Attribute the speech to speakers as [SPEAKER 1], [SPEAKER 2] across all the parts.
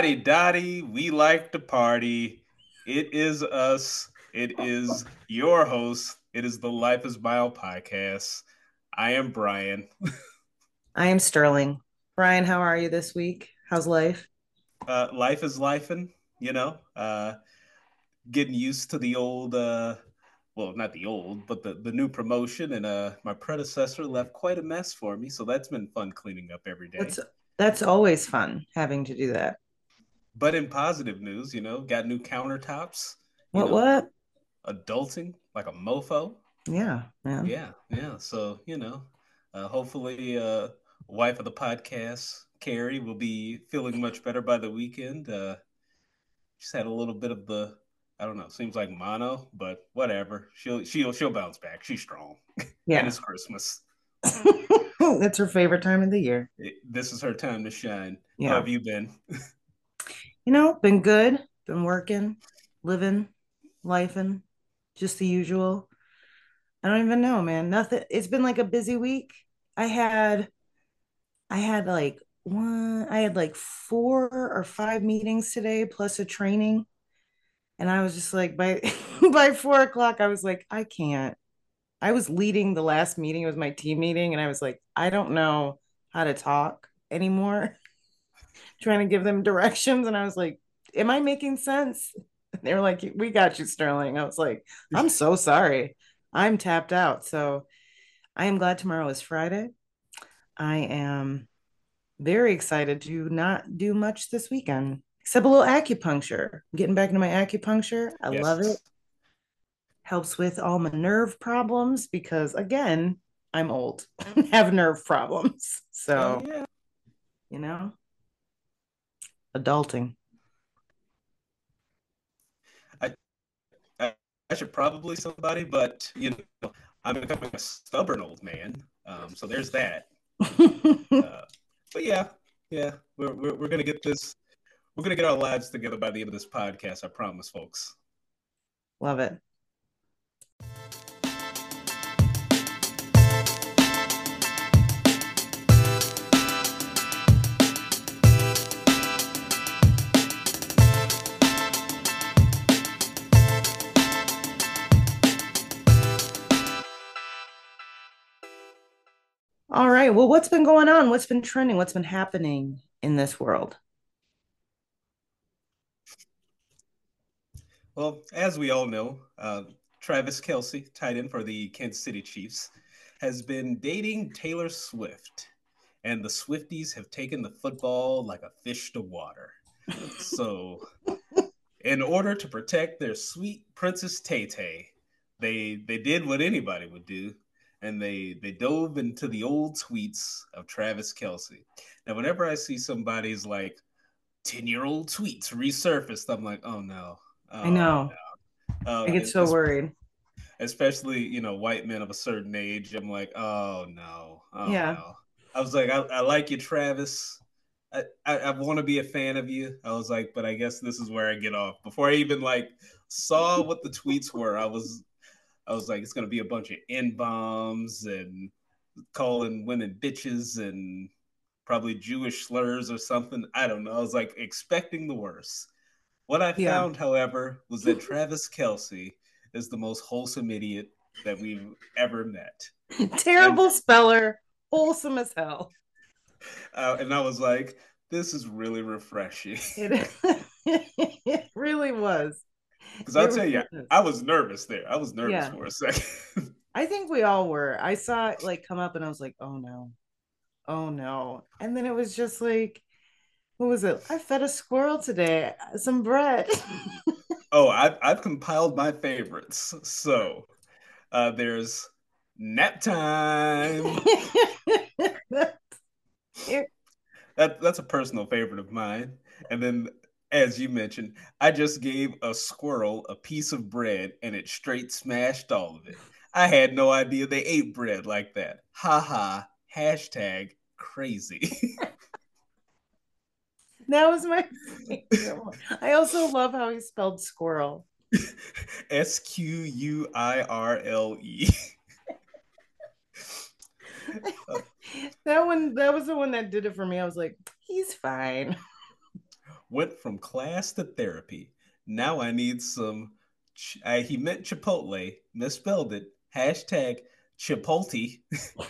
[SPEAKER 1] Lottie Dottie, we like to party. It is us. It is your host. It is the Life is Bio podcast. I am Brian.
[SPEAKER 2] I am Sterling. Brian, how are you this week? How's life?
[SPEAKER 1] Uh, life is lifing, you know. Uh, getting used to the old, uh, well, not the old, but the, the new promotion. And uh, my predecessor left quite a mess for me. So that's been fun cleaning up every day.
[SPEAKER 2] That's that's always fun having to do that.
[SPEAKER 1] But in positive news, you know, got new countertops.
[SPEAKER 2] What
[SPEAKER 1] know,
[SPEAKER 2] what?
[SPEAKER 1] Adulting like a mofo.
[SPEAKER 2] Yeah,
[SPEAKER 1] man. Yeah, yeah. So, you know, uh, hopefully uh wife of the podcast, Carrie, will be feeling much better by the weekend. Uh she's had a little bit of the I don't know, seems like mono, but whatever. She'll she'll she'll bounce back. She's strong.
[SPEAKER 2] Yeah.
[SPEAKER 1] and it's Christmas.
[SPEAKER 2] it's her favorite time of the year.
[SPEAKER 1] This is her time to shine. Yeah. How have you been?
[SPEAKER 2] you know, been good. Been working, living, life, and just the usual. I don't even know, man. Nothing. It's been like a busy week. I had, I had like one. I had like four or five meetings today, plus a training, and I was just like, by by four o'clock, I was like, I can't. I was leading the last meeting. It was my team meeting, and I was like, I don't know how to talk anymore. Trying to give them directions, and I was like, Am I making sense? And they were like, We got you, Sterling. I was like, I'm so sorry. I'm tapped out. So I am glad tomorrow is Friday. I am very excited to not do much this weekend, except a little acupuncture. I'm getting back into my acupuncture. I yes. love it helps with all my nerve problems because again i'm old have nerve problems so oh, yeah. you know adulting.
[SPEAKER 1] I, I, I should probably somebody but you know i'm becoming a stubborn old man um, so there's that. Uh, but yeah yeah we're, we're, we're gonna get this we're gonna get our lives together by the end of this podcast i promise folks.
[SPEAKER 2] Love it Well, what's been going on? What's been trending? What's been happening in this world?
[SPEAKER 1] Well, as we all know, uh, Travis Kelce, tight end for the Kansas City Chiefs, has been dating Taylor Swift, and the Swifties have taken the football like a fish to water. so, in order to protect their sweet Princess Tay Tay, they they did what anybody would do and they they dove into the old tweets of Travis Kelce. Now, whenever I see somebody's like ten year old tweets resurfaced, I'm like, oh no. Oh,
[SPEAKER 2] I know. No. Uh, I get so worried.
[SPEAKER 1] Especially, you know, white men of a certain age. I'm like, oh no. Oh,
[SPEAKER 2] yeah.
[SPEAKER 1] No. I was like, I, I like you, Travis. I, I, I want to be a fan of you. I was like, but I guess this is where I get off. Before I even like saw what the tweets were, I was I was like, it's gonna be a bunch of n bombs and calling women bitches and probably Jewish slurs or something. I don't know. I was like expecting the worst. What I yeah. found, however, was that Travis Kelce is the most wholesome idiot that we've ever met.
[SPEAKER 2] Terrible and, speller, wholesome as hell.
[SPEAKER 1] Uh, and I was like, this is really refreshing.
[SPEAKER 2] it, it really was.
[SPEAKER 1] Because I'll tell you, I was nervous there. I was nervous yeah. for a second.
[SPEAKER 2] I think we all were. I saw it like come up and I was like, oh no. Oh no. And then it was just like, what was it? I fed a squirrel today, some bread.
[SPEAKER 1] oh, I've, I've compiled my favorites. So uh, there's nap time. that, that's a personal favorite of mine. And then as you mentioned, I just gave a squirrel a piece of bread and it straight smashed all of it. I had no idea they ate bread like that. Ha ha. Hashtag crazy.
[SPEAKER 2] that was my I also love how he spelled squirrel.
[SPEAKER 1] S Q U I R L E.
[SPEAKER 2] that one that was the one that did it for me. I was like, he's fine.
[SPEAKER 1] Went from class to therapy. Now I need some. Ch- I, he meant Chipotle, misspelled it. Hashtag Chipotle.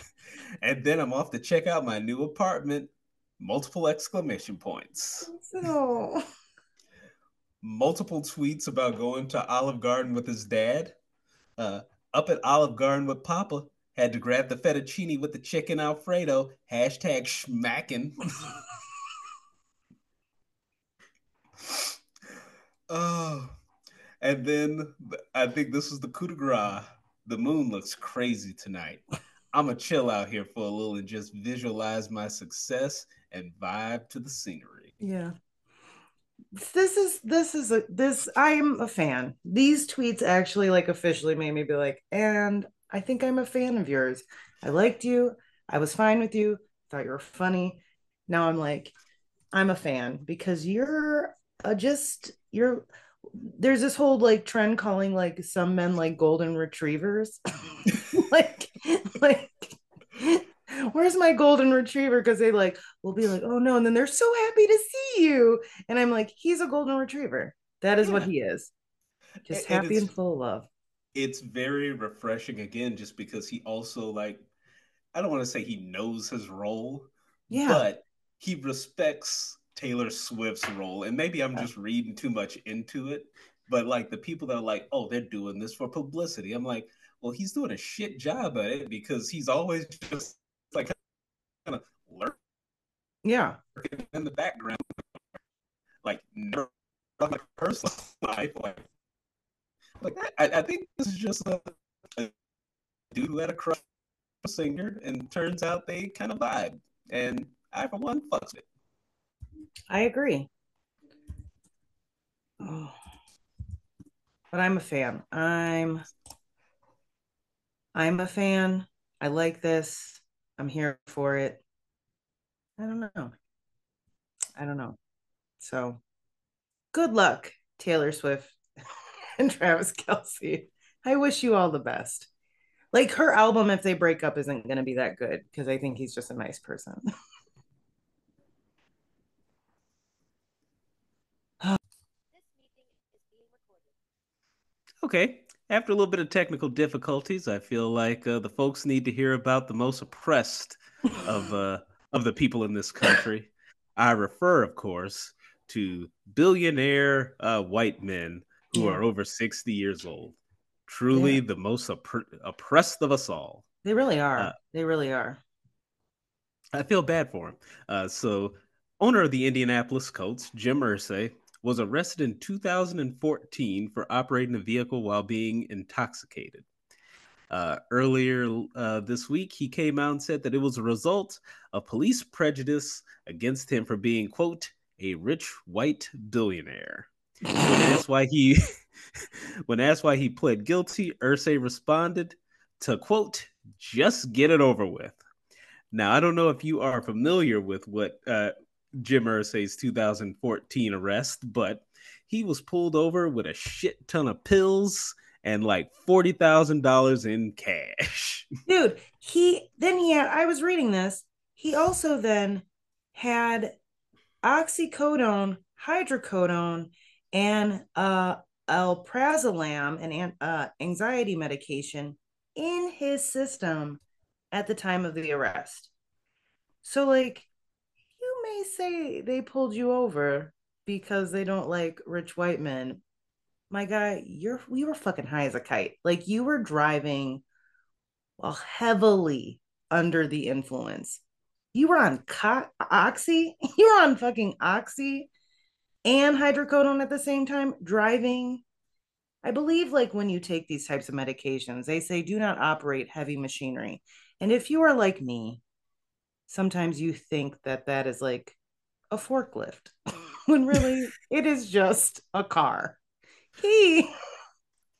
[SPEAKER 1] and then I'm off to check out my new apartment. Multiple exclamation points.
[SPEAKER 2] No.
[SPEAKER 1] Multiple tweets about going to Olive Garden with his dad. Uh, up at Olive Garden with Papa. Had to grab the fettuccine with the chicken Alfredo. Hashtag schmacking. oh. And then I think this was the coup de grace. The moon looks crazy tonight. I'm gonna chill out here for a little and just visualize my success and vibe to the scenery.
[SPEAKER 2] Yeah. This is this is a this I'm a fan. These tweets actually like officially made me be like, and I think I'm a fan of yours. I liked you. I was fine with you. Thought you were funny. Now I'm like, I'm a fan because you're a just you're there's this whole like trend calling like some men like golden retrievers. like like where's my golden retriever? Because they like will be like, oh no, and then they're so happy to see you. And I'm like, he's a golden retriever. That is yeah. what he is. Just happy and, and full of love.
[SPEAKER 1] It's very refreshing again, just because he also like I don't want to say he knows his role, yeah. but he respects Taylor Swift's role. And maybe I'm just reading too much into it, but like the people that are like, oh, they're doing this for publicity. I'm like, well, he's doing a shit job at it because he's always just like kind of lurking.
[SPEAKER 2] Yeah.
[SPEAKER 1] In the background, like never like personal life. Like, like I, I think this is just a, a dude who had a crush singer, and turns out they kind of vibe. And I, for one, fucks it.
[SPEAKER 2] I agree. Oh. But I'm a fan. I'm I'm a fan. I like this. I'm here for it. I don't know. I don't know. So good luck, Taylor Swift and Travis Kelce. I wish you all the best. Like her album, if they break up, isn't going to be that good because I think he's just a nice person.
[SPEAKER 1] Okay. After a little bit of technical difficulties, I feel like uh, the folks need to hear about the most oppressed of uh, of the people in this country. I refer, of course, to billionaire uh, white men who yeah. are over sixty years old. Truly, yeah. the most opp- oppressed of us all.
[SPEAKER 2] They really are. Uh, they really are.
[SPEAKER 1] I feel bad for him. Uh, so, owner of the Indianapolis Colts, Jim Irsay, was arrested in 2014 for operating a vehicle while being intoxicated. Uh, earlier uh, this week, he came out and said that it was a result of police prejudice against him for being, quote, a rich white billionaire. When why he, when asked why he pled guilty, Irsay responded to, quote, just get it over with. Now, I don't know if you are familiar with what uh, Jim Irsay's 2014 arrest, but he was pulled over with a shit ton of pills and like forty thousand dollars in cash.
[SPEAKER 2] Dude, he then he had. I was reading this. He also then had oxycodone, hydrocodone, and uh, alprazolam, and uh, anxiety medication in his system at the time of the arrest. So, like, may say they pulled you over because they don't like rich white men. My guy, you're we were fucking high as a kite. Like you were driving while heavily under the influence. You were on co- oxy. You were on fucking oxy and hydrocodone at the same time driving. I believe like when you take these types of medications, they say do not operate heavy machinery. And if you are like me, sometimes you think that that is like a forklift when really it is just a car. He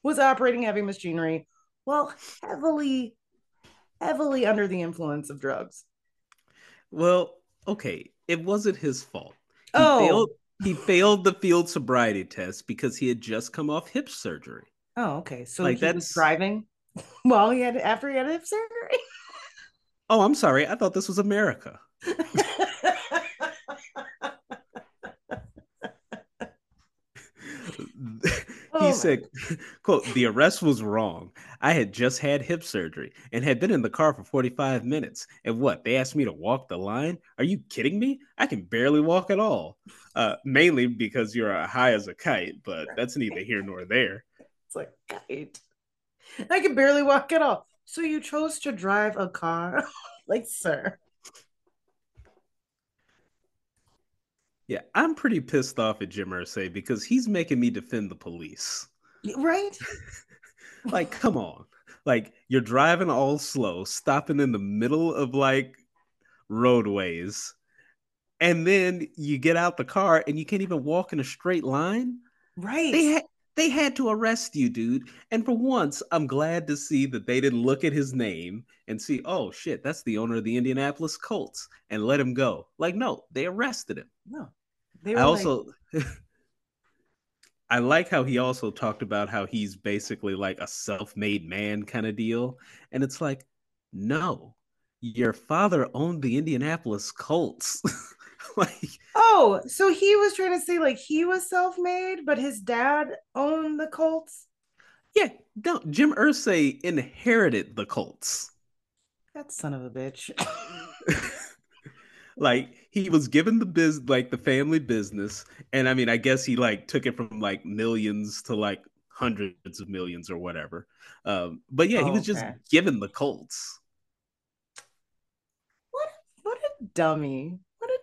[SPEAKER 2] was operating heavy machinery while heavily, heavily under the influence of drugs.
[SPEAKER 1] Well, okay, it wasn't his fault.
[SPEAKER 2] He oh.
[SPEAKER 1] failed he failed the field sobriety test because he had just come off hip surgery.
[SPEAKER 2] Oh, okay. So like he that's... was driving while he had after he had hip surgery.
[SPEAKER 1] Oh, I'm sorry. I thought this was America. he oh said, quote, the arrest was wrong. I had just had hip surgery and had been in the car for 45 minutes. And what? They asked me to walk the line? Are you kidding me? I can barely walk at all. Uh, mainly because you're high as a kite, but that's neither here nor there.
[SPEAKER 2] It's like kite. I can barely walk at all. So you chose to drive a car? like, sir.
[SPEAKER 1] Yeah, I'm pretty pissed off at Jim Irsay because he's making me defend the police.
[SPEAKER 2] Right?
[SPEAKER 1] like, come on. Like, you're driving all slow, stopping in the middle of like roadways, and then you get out the car and you can't even walk in a straight line.
[SPEAKER 2] Right.
[SPEAKER 1] They had they had to arrest you, dude. And for once, I'm glad to see that they didn't look at his name and see, oh shit, that's the owner of the Indianapolis Colts, and let him go. Like, no, they arrested him.
[SPEAKER 2] No,
[SPEAKER 1] they I also like... I like how he also talked about how he's basically like a self-made man kind of deal. And it's like, no, your father owned the Indianapolis Colts.
[SPEAKER 2] like Oh, so he was trying to say like he was self-made, but his dad owned the Colts?
[SPEAKER 1] Yeah, no, Jim Irsay inherited the Colts.
[SPEAKER 2] That son of a bitch.
[SPEAKER 1] like he was given the biz like the family business and i mean i guess he like took it from like millions to like hundreds of millions or whatever um but yeah oh, he was just given the colts
[SPEAKER 2] what what a dummy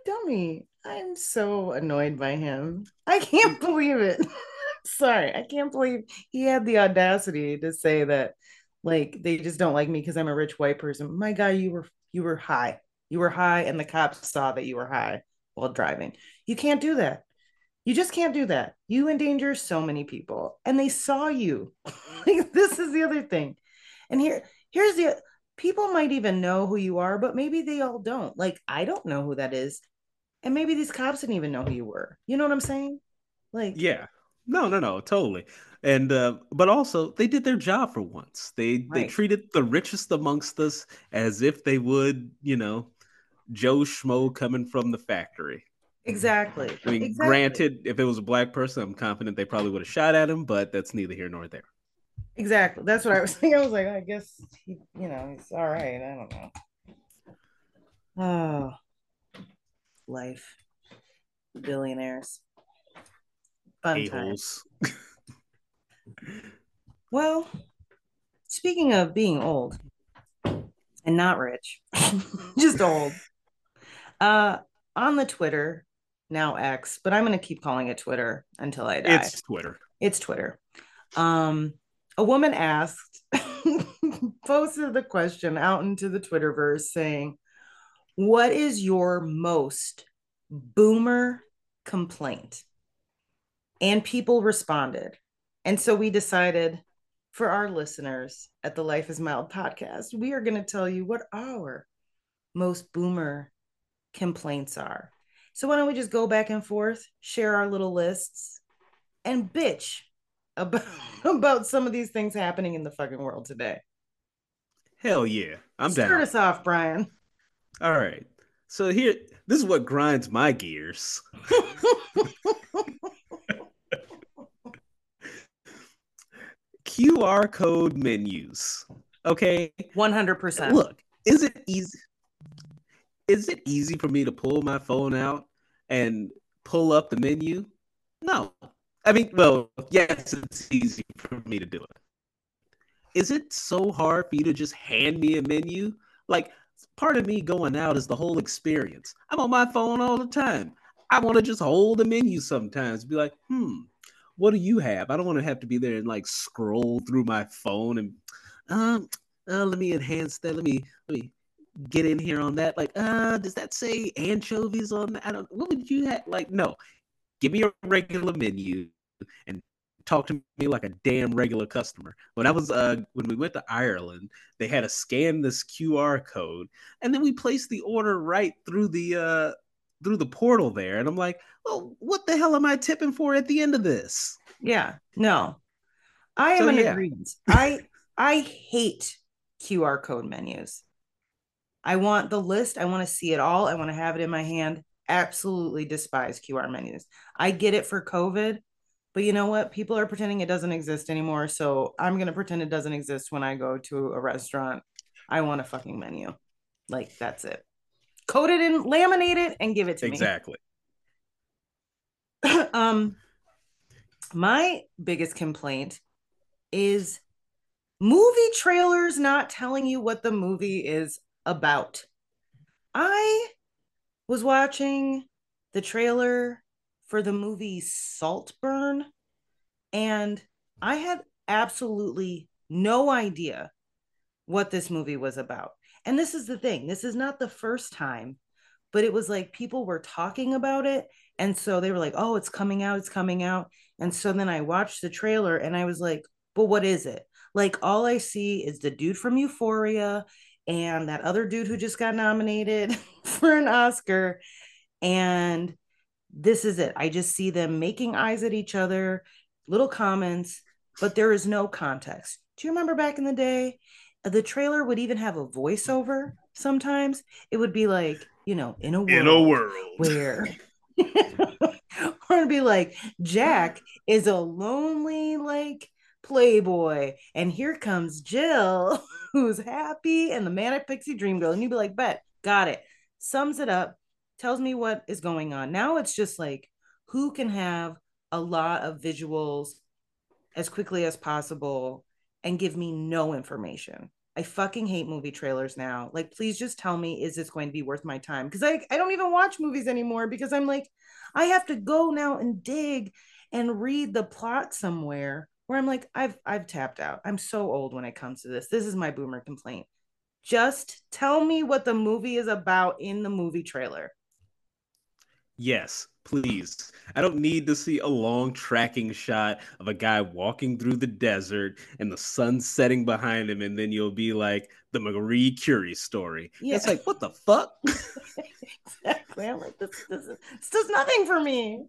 [SPEAKER 2] dummy i'm so annoyed by him i can't believe it sorry i can't believe he had the audacity to say that like they just don't like me because i'm a rich white person my guy you were you were high you were high and the cops saw that you were high while driving. You can't do that. You just can't do that. You endanger so many people and they saw you. like this is the other thing. And here here's the people might even know who you are, but maybe they all don't. Like I don't know who that is. And maybe these cops didn't even know who you were. You know what I'm saying? Like
[SPEAKER 1] Yeah. No, no, no, totally. And uh, but also they did their job for once. They right. they treated the richest amongst us as if they would, you know, Joe Schmo coming from the factory.
[SPEAKER 2] Exactly.
[SPEAKER 1] I mean,
[SPEAKER 2] exactly.
[SPEAKER 1] granted, if it was a black person, I'm confident they probably would have shot at him, but that's neither here nor there.
[SPEAKER 2] Exactly. That's what I was thinking. I was like, I guess he, you know, he's all right. I don't know. Oh, life, billionaires, fun times. well, speaking of being old and not rich, just old. Uh, on the Twitter, now X, but I'm going to keep calling it Twitter until I die.
[SPEAKER 1] It's Twitter.
[SPEAKER 2] It's Twitter. Um, a woman asked, posted the question out into the Twitterverse saying, What is your most boomer complaint? And people responded. And so we decided for our listeners at the Life is Mild podcast, we are going to tell you what our most boomer complaints are. So why don't we just go back and forth, share our little lists, and bitch about about some of these things happening in the fucking world today.
[SPEAKER 1] Hell yeah, I'm
[SPEAKER 2] Start
[SPEAKER 1] down.
[SPEAKER 2] us off, Brian.
[SPEAKER 1] All right. So here, this is what grinds my gears. QR code menus. Okay.
[SPEAKER 2] 100%.
[SPEAKER 1] Look, is it easy? is it easy for me to pull my phone out and pull up the menu? No. I mean, well, yes, it's easy for me to do it. Is it so hard for you to just hand me a menu? Like, part of me going out is the whole experience. I'm on my phone all the time. I want to just hold the menu sometimes, be like, hmm, what do you have? I don't want to have to be there and like scroll through my phone and um uh, let me enhance that. Let me let me get in here on that. Like, uh, does that say anchovies on that? I don't. What would you have? Like, no. Give me a regular menu and talk to me like a damn regular customer. When I was uh when we went to Ireland, they had to scan this QR code and then we placed the order right through the uh through the portal there. And I'm like, well, what the hell am I tipping for at the end of this?
[SPEAKER 2] Yeah, no. I am so, in yeah. agreement. I I hate QR code menus. I want the list. I want to see it all. I want to have it in my hand. Absolutely despise QR menus. I get it for COVID, But you know what? People are pretending it doesn't exist anymore. So I'm going to pretend it doesn't exist when I go to a restaurant. I want a fucking menu. Like, that's it. Coat it and laminate it and give it to
[SPEAKER 1] exactly.
[SPEAKER 2] me. Exactly. um, my biggest complaint is movie trailers not telling you what the movie is about. I was watching the trailer for the movie Saltburn, and I had absolutely no idea what this movie was about. And this is the thing this is not the first time, but it was like people were talking about it. And so they were like, oh, it's coming out, it's coming out. And so then I watched the trailer and I was like, but what is it? Like, all I see is the dude from Euphoria and that other dude who just got nominated for an Oscar. And this is it. I just see them making eyes at each other, little comments, but there is no context. Do you remember back in the day? Uh, the trailer would even have a voiceover sometimes. It would be like, you know, in a world,
[SPEAKER 1] in a world.
[SPEAKER 2] where or it'd be like Jack is a lonely like playboy and here comes Jill who's happy and the manic pixie dream girl and you'd be like bet got it sums it up tells me what is going on now it's just like who can have a lot of visuals as quickly as possible and give me no information I fucking hate movie trailers now. Like, please just tell me, is this going to be worth my time? Because I, I don't even watch movies anymore because I'm like, I have to go now and dig and read the plot somewhere where I'm like, I've I've tapped out. I'm so old when it comes to this. This is my boomer complaint. Just tell me what the movie is about in the movie trailer.
[SPEAKER 1] Yes, please. I don't need to see a long tracking shot of a guy walking through the desert and the sun setting behind him, and then you'll be like the Marie Curie story. Yeah. It's like, what the fuck?
[SPEAKER 2] exactly. I'm like, this, this, this does nothing for me.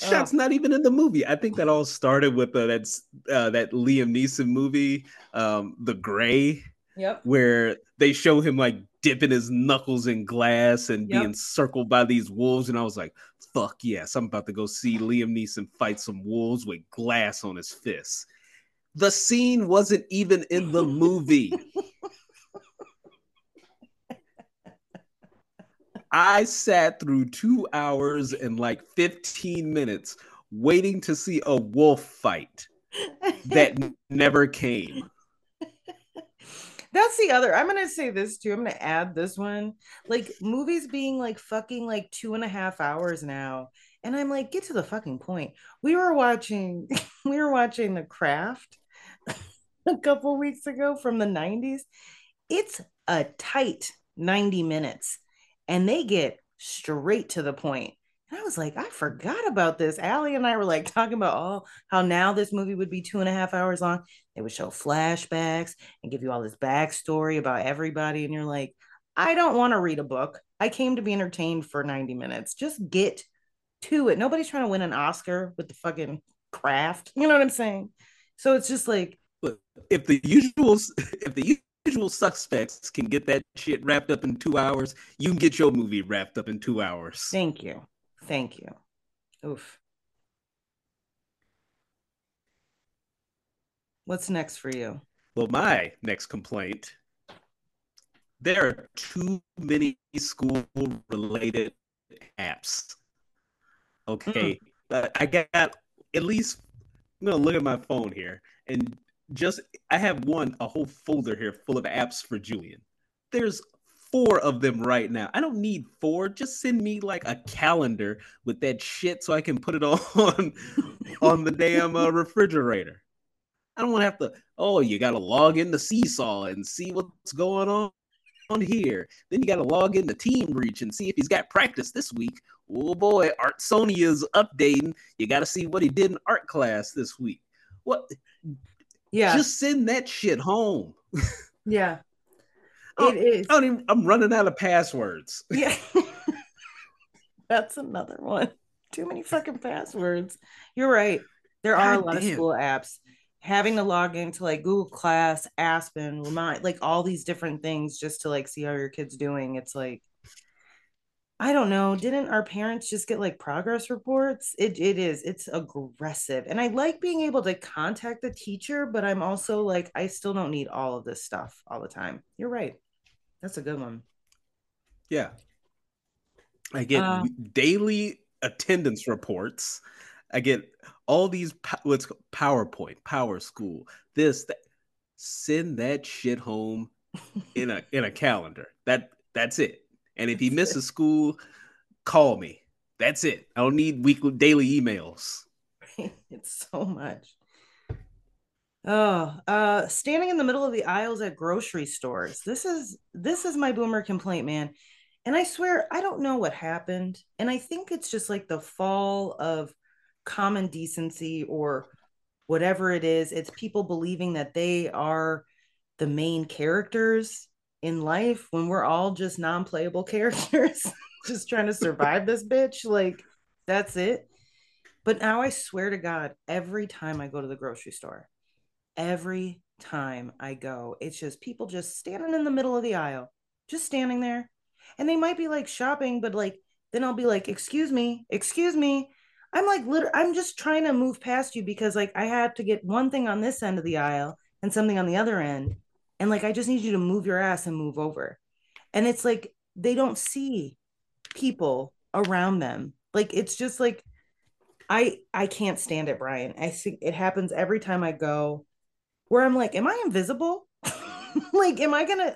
[SPEAKER 1] Shot's oh. not even in the movie. I think that all started with uh, that's uh, that Liam Neeson movie, um, The Grey.
[SPEAKER 2] Yep.
[SPEAKER 1] Where they show him like dipping his knuckles in glass and yep. being circled by these wolves, and I was like, "Fuck yes, I'm about to go see Liam Neeson fight some wolves with glass on his fists." The scene wasn't even in the movie. I sat through two hours and like 15 minutes waiting to see a wolf fight that never came.
[SPEAKER 2] That's the other. I'm gonna say this too. I'm gonna add this one. Like movies being like fucking like two and a half hours now. And I'm like, get to the fucking point. We were watching, we were watching The Craft a couple weeks ago from the 90s. It's a tight 90 minutes and they get straight to the point. And I was like, I forgot about this. Allie and I were like talking about oh, how now this movie would be two and a half hours long. They would show flashbacks and give you all this backstory about everybody. And you're like, I don't want to read a book. I came to be entertained for 90 minutes. Just get to it. Nobody's trying to win an Oscar with the fucking craft. You know what I'm saying? So it's just like
[SPEAKER 1] if the usual if the usual suspects can get that shit wrapped up in two hours, you can get your movie wrapped up in two hours.
[SPEAKER 2] Thank you. Thank you. Oof. What's next for you?
[SPEAKER 1] Well, my next complaint there are too many school related apps. Okay. Mm. I got at least, I'm going to look at my phone here and just I have one a whole folder here full of apps for Julian. There's four of them right now. I don't need four. Just send me like a calendar with that shit so I can put it on on the damn uh, refrigerator. I don't want to have to. Oh, you got to log in to Seesaw and see what's going on on here. Then you got to log in the Team Teamreach and see if he's got practice this week. Oh boy, Artsonia's updating. You got to see what he did in art class this week. What?
[SPEAKER 2] Yeah.
[SPEAKER 1] Just send that shit home.
[SPEAKER 2] Yeah.
[SPEAKER 1] Oh, it is. I even, I'm running out of passwords.
[SPEAKER 2] Yeah. That's another one. Too many fucking passwords. You're right. There are God a lot damn. of school apps. Having to log into like Google Class, Aspen, Remind, like all these different things just to like see how your kid's doing. It's like I don't know. Didn't our parents just get like progress reports? It it is. It's aggressive. And I like being able to contact the teacher, but I'm also like I still don't need all of this stuff all the time. You're right. That's a good one.
[SPEAKER 1] Yeah. I get uh, daily attendance reports. I get all these what's PowerPoint, Power School, this that. Send that shit home in a in a calendar. That that's it. And if he misses school, call me. That's it. I don't need weekly daily emails.
[SPEAKER 2] it's so much. Oh, uh, standing in the middle of the aisles at grocery stores. This is this is my boomer complaint, man. And I swear I don't know what happened. And I think it's just like the fall of common decency or whatever it is. It's people believing that they are the main characters in life when we're all just non-playable characters just trying to survive this bitch like that's it but now i swear to god every time i go to the grocery store every time i go it's just people just standing in the middle of the aisle just standing there and they might be like shopping but like then i'll be like excuse me excuse me i'm like literally i'm just trying to move past you because like i have to get one thing on this end of the aisle and something on the other end and like i just need you to move your ass and move over. And it's like they don't see people around them. Like it's just like i i can't stand it brian. I think it happens every time i go where i'm like am i invisible? Like am i gonna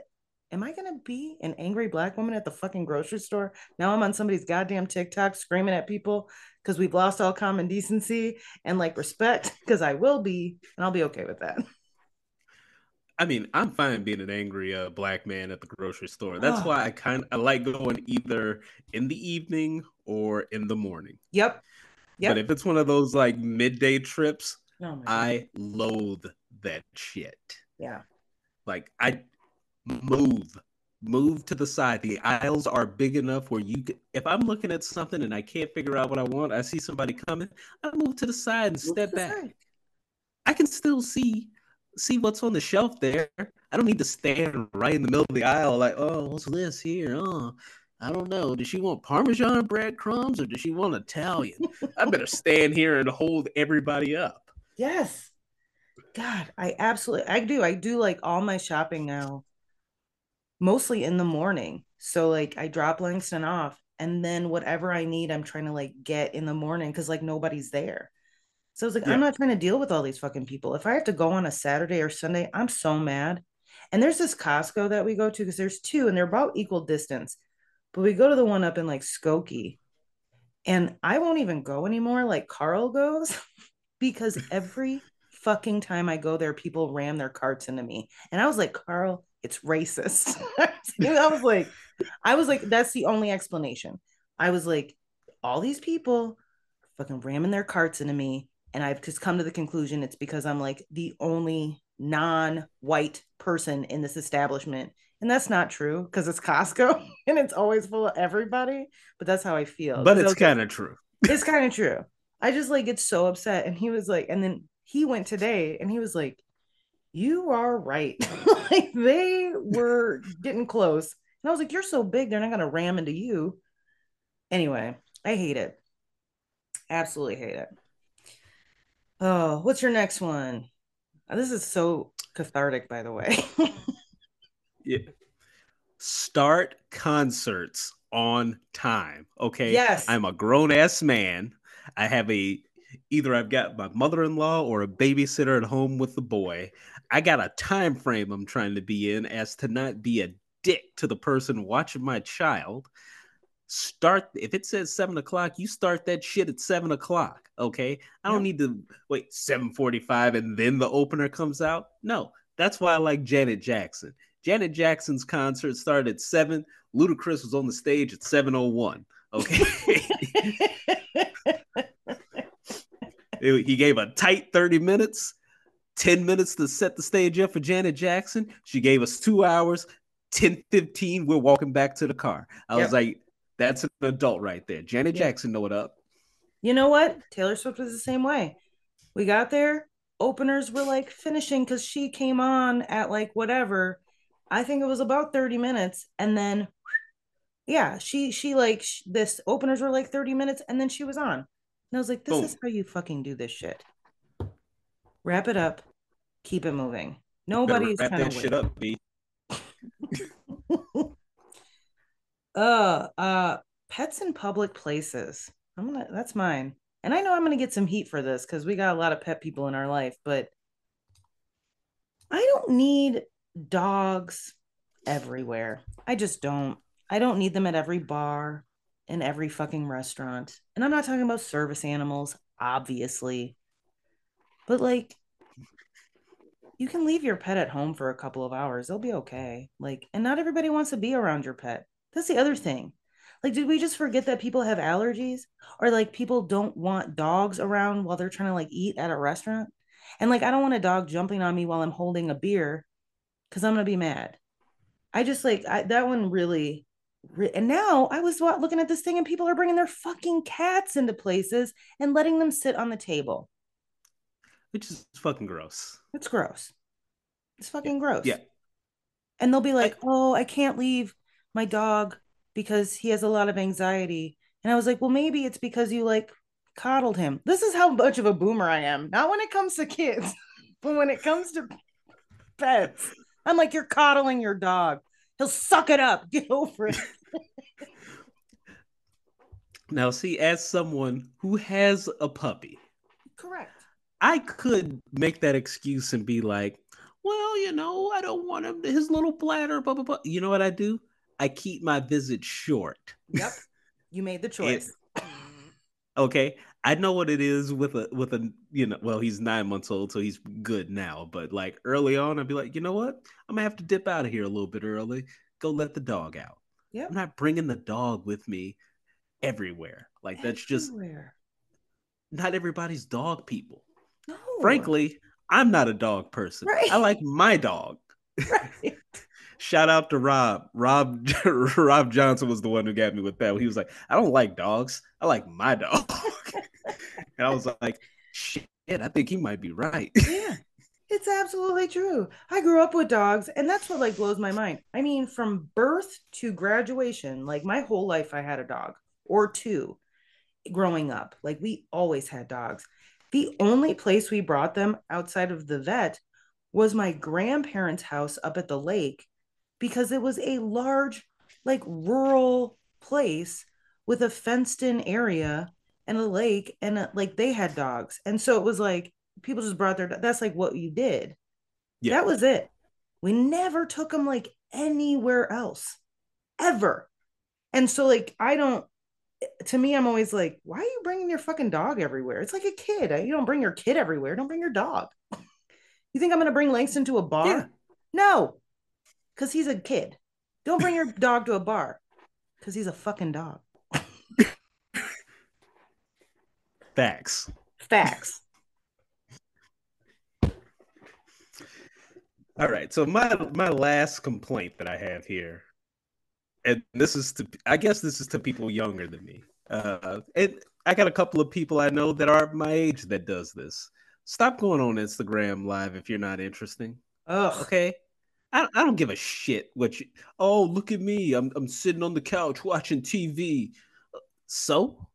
[SPEAKER 2] am i gonna be an angry black woman at the fucking grocery store? Now i'm on somebody's goddamn tiktok screaming at people because we've lost all common decency and like respect because i will be and i'll be okay with that
[SPEAKER 1] I mean, I'm fine being an angry uh, black man at the grocery store. That's oh. why I kind of I like going either in the evening or in the morning.
[SPEAKER 2] Yep.
[SPEAKER 1] Yep. But if it's one of those like midday trips, oh I loathe that shit.
[SPEAKER 2] Yeah.
[SPEAKER 1] Like I move, move to the side. The aisles are big enough where you, can, if I'm looking at something and I can't figure out what I want, I see somebody coming, I move to the side and step back. Side. I can still see see what's on the shelf there. I don't need to stand right in the middle of the aisle like, oh, what's this here? Oh, I don't know. Does she want Parmesan breadcrumbs or does she want Italian? I better stand here and hold everybody up.
[SPEAKER 2] Yes. God, I absolutely I do. I do like all my shopping now, mostly in the morning. So like I drop Langston off and then whatever I need, I'm trying to like get in the morning because like nobody's there. So I was like, yeah. I'm not trying to deal with all these fucking people. If I have to go on a Saturday or Sunday, I'm so mad. And there's this Costco that we go to because there's two and they're about equal distance. But we go to the one up in like Skokie. And I won't even go anymore like Carl goes because every fucking time I go there, people ram their carts into me. And I was like, Carl, it's racist. I was like, I was like, that's the only explanation. I was like, all these people fucking ramming their carts into me and I've just come to the conclusion it's because I'm like the only non-white person in this establishment. And that's not true because it's Costco and it's always full of everybody. But that's how I feel.
[SPEAKER 1] But it's kind of true.
[SPEAKER 2] it's kind of true. I just like get so upset. And he was like, and then he went today and he was like, You are right. like they were getting close. And I was like, You're so big, they're not gonna ram into you. Anyway, I hate it. Absolutely hate it. Oh, what's your next one? Oh, this is so cathartic, by the way.
[SPEAKER 1] yeah. Start concerts on time. Okay.
[SPEAKER 2] Yes.
[SPEAKER 1] I'm a grown ass man. I have a either I've got my mother-in-law or a babysitter at home with the boy. I got a time frame I'm trying to be in as to not be a dick to the person watching my child. Start if it says seven o'clock you start that shit at seven o'clock okay? I don't need to wait 7.45 and then the opener comes out? No that's why i like janet jackson. Janet jackson's concert started at 7 ludacris was on the stage at 7.01 okay? He gave a tight 30 minutes 10 minutes to set the stage up for janet jackson she gave us two hours 10 15 we're walking back to the car i yep. was like that's an adult right there. Janet yeah. Jackson know it up.
[SPEAKER 2] You know what? Taylor Swift was the same way. We got there, openers were like finishing because she came on at like whatever. I think it was about 30 minutes. And then Yeah, she she like sh- this openers were like 30 minutes and then she was on. And I was like, this
[SPEAKER 1] Boom.
[SPEAKER 2] is how you fucking do this shit. Wrap it up, keep it moving. Nobody's
[SPEAKER 1] wrap that shit up, B.
[SPEAKER 2] uh uh pets in public places. I'm gonna that's mine. And I know I'm gonna get some heat for this because we got a lot of pet people in our life, but I don't need dogs everywhere. I just don't. I don't need them at every bar and every fucking restaurant. And I'm not talking about service animals, obviously. But like you can leave your pet at home for a couple of hours. They'll be okay. Like and not everybody wants to be around your pet. That's the other thing. Like did we just forget that people have allergies or like people don't want dogs around while they're trying to like eat at a restaurant? And like I don't want a dog jumping on me while I'm holding a beer cuz I'm going to be mad. I just like I, that one really and now I was looking at this thing and people are bringing their fucking cats into places and letting them sit on the table.
[SPEAKER 1] Which is fucking gross.
[SPEAKER 2] It's gross. It's fucking yeah. gross.
[SPEAKER 1] Yeah.
[SPEAKER 2] And they'll be like, I, "Oh, I can't leave my dog because he has a lot of anxiety." And I was like, "Well, maybe it's because you like coddled him." This is how much of a boomer I am. Not when it comes to kids, but when it comes to pets. I'm like, "You're coddling your dog." He'll suck it up. Get over it.
[SPEAKER 1] now, see, as someone who has a puppy,
[SPEAKER 2] correct.
[SPEAKER 1] I could make that excuse and be like, well, you know, I don't want him to his little bladder, blah blah blah. You know what I do? I keep my visit short.
[SPEAKER 2] Yep. You made the choice.
[SPEAKER 1] it, okay. I know what it is with a with a you know well he's nine months old so he's good now but like early on I'd be like you know what I'm gonna have to dip out of here a little bit early go let the dog out
[SPEAKER 2] yeah
[SPEAKER 1] I'm not bringing the dog with me everywhere like everywhere. that's just not everybody's dog people
[SPEAKER 2] no.
[SPEAKER 1] frankly I'm not a dog person
[SPEAKER 2] right.
[SPEAKER 1] I like my dog
[SPEAKER 2] right.
[SPEAKER 1] Shout out to Rob. Rob Rob Johnson was the one who got me with that. He was like, I don't like dogs. I like my dog. and I was like, shit, I think he might be right.
[SPEAKER 2] yeah. It's absolutely true. I grew up with dogs, and that's what like blows my mind. I mean, from birth to graduation, like my whole life I had a dog or two growing up. Like we always had dogs. The only place we brought them outside of the vet was my grandparents' house up at the lake because it was a large, like rural place with a fenced in area and a lake, and a, like they had dogs. And so it was like people just brought their, that's like what you did. Yeah. That was it. We never took them like anywhere else, ever. And so, like, I don't, to me, I'm always like, why are you bringing your fucking dog everywhere? It's like a kid. You don't bring your kid everywhere. Don't bring your dog. you think I'm going to bring Langston to a bar? Yeah. No, because he's a kid. Don't bring your dog to a bar because he's a fucking dog.
[SPEAKER 1] Facts.
[SPEAKER 2] Facts.
[SPEAKER 1] All right. So my my last complaint that I have here, and this is to I guess this is to people younger than me. Uh, and I got a couple of people I know that are my age that does this. Stop going on Instagram live if you're not interesting.
[SPEAKER 2] Ugh.
[SPEAKER 1] Okay. I, I don't give a shit what you. Oh, look at me! I'm I'm sitting on the couch watching TV. So,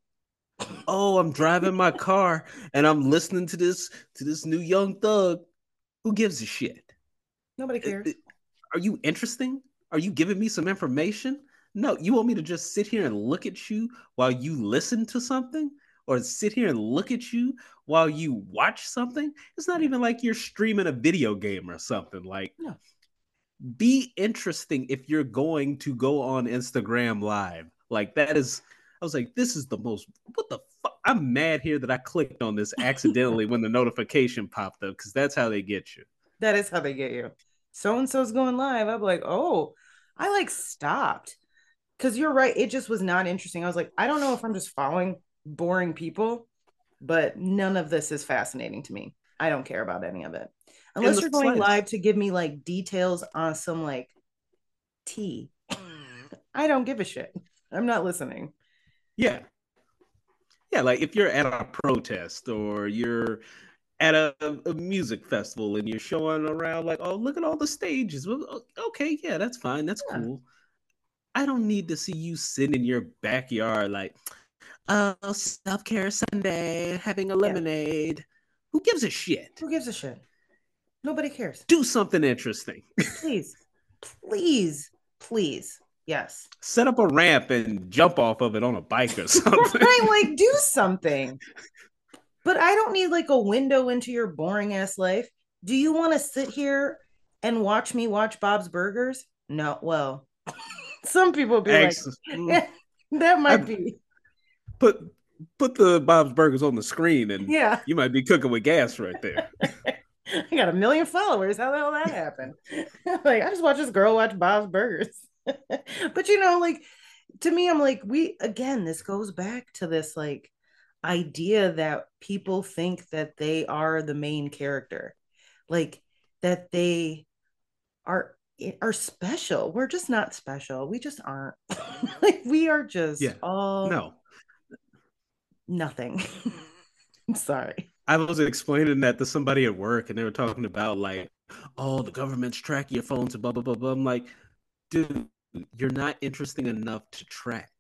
[SPEAKER 1] oh, I'm driving my car and I'm listening to this to this new Young Thug. Who gives a shit?
[SPEAKER 2] Nobody cares.
[SPEAKER 1] Are you interesting? Are you giving me some information? No, you want me to just sit here and look at you while you listen to something? Or sit here and look at you while you watch something? It's not even like you're streaming a video game or something. Like,
[SPEAKER 2] no
[SPEAKER 1] be interesting if you're going to go on Instagram live. Like that is I was like, this is the most what the fuck? I'm mad here that I clicked on this accidentally when the notification popped up because that's how they get you.
[SPEAKER 2] That is how they get you. So and so's going live. I'm like, oh, I like stopped. Cause you're right. It just was not interesting. I was like, I don't know if I'm just following boring people, but none of this is fascinating to me. I don't care about any of it unless you're going live to give me like details on some like tea. I don't give a shit. I'm not listening.
[SPEAKER 1] Yeah. Yeah, like if you're at a protest or you're at a, a, music festival and you're showing around like, oh, look at all the stages. Well, okay, yeah, that's fine. That's yeah. cool. I don't need to see you sitting in your backyard like, oh, self care Sunday, having a lemonade. Yeah. Who gives a shit?
[SPEAKER 2] Who gives a shit? Nobody cares.
[SPEAKER 1] Do something interesting.
[SPEAKER 2] please, please, please. Yes.
[SPEAKER 1] Set up a ramp and jump off of it on a bike or something.
[SPEAKER 2] right, like do something. But I don't need like a window into your boring ass life. Do you want to sit here and watch me watch Bob's Burgers? No. Well, some people be like, that might I, be.
[SPEAKER 1] Put put the Bob's Burgers on the screen, and
[SPEAKER 2] yeah,
[SPEAKER 1] you might be cooking with gas right there.
[SPEAKER 2] I got a million followers. How the hell that happened? like I just watch this girl watch Bob's Burgers. but you know, like to me, I'm like, we again, this goes back to this like idea that people think that they are the main character, like that they are eh, are special. We're just not special. We just aren't. like we are just yeah. all
[SPEAKER 1] no
[SPEAKER 2] nothing. I'm sorry.
[SPEAKER 1] I was explaining that to somebody at work, and they were talking about like, oh, the government's tracking your phones and blah blah blah blah. I'm like, dude, you're not interesting enough to track.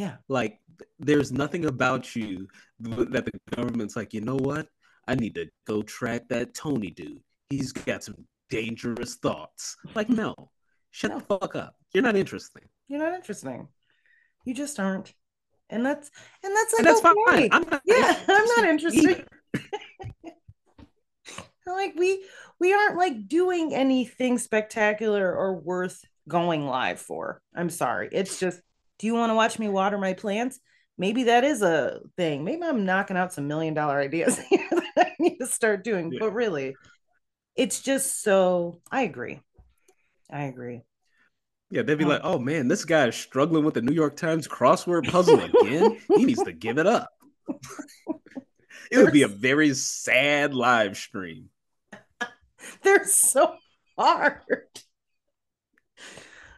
[SPEAKER 2] Yeah.
[SPEAKER 1] Like, there's nothing about you that the government's like, you know what? I need to go track that Tony dude. He's got some dangerous thoughts. Like, mm-hmm. no, shut the fuck up. You're not interesting.
[SPEAKER 2] You're not interesting. You just aren't. And that's and that's like and that's okay. fine. I'm not yeah, I'm not interested. like we we aren't like doing anything spectacular or worth going live for. I'm sorry. It's just, do you want to watch me water my plants? Maybe that is a thing. Maybe I'm knocking out some million dollar ideas that I need to start doing. Yeah. But really, it's just so I agree. I agree.
[SPEAKER 1] Yeah, they'd be um, like, oh man, this guy is struggling with the New York Times crossword puzzle again. he needs to give it up. it would be a very sad live stream.
[SPEAKER 2] They're so hard.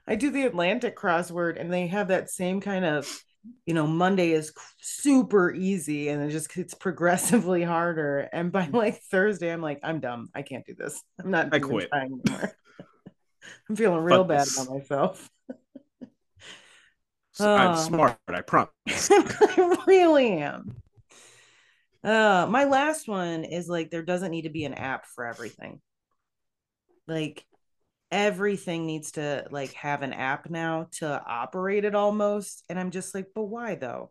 [SPEAKER 2] I do the Atlantic crossword and they have that same kind of, you know, Monday is super easy and it just gets progressively harder. And by like Thursday, I'm like, I'm dumb. I can't do this. I'm not.
[SPEAKER 1] I quit.
[SPEAKER 2] I'm feeling real bad about myself.
[SPEAKER 1] I'm uh, smart, I promise.
[SPEAKER 2] I really am. Uh, my last one is like there doesn't need to be an app for everything. Like everything needs to like have an app now to operate it almost and i'm just like but why though?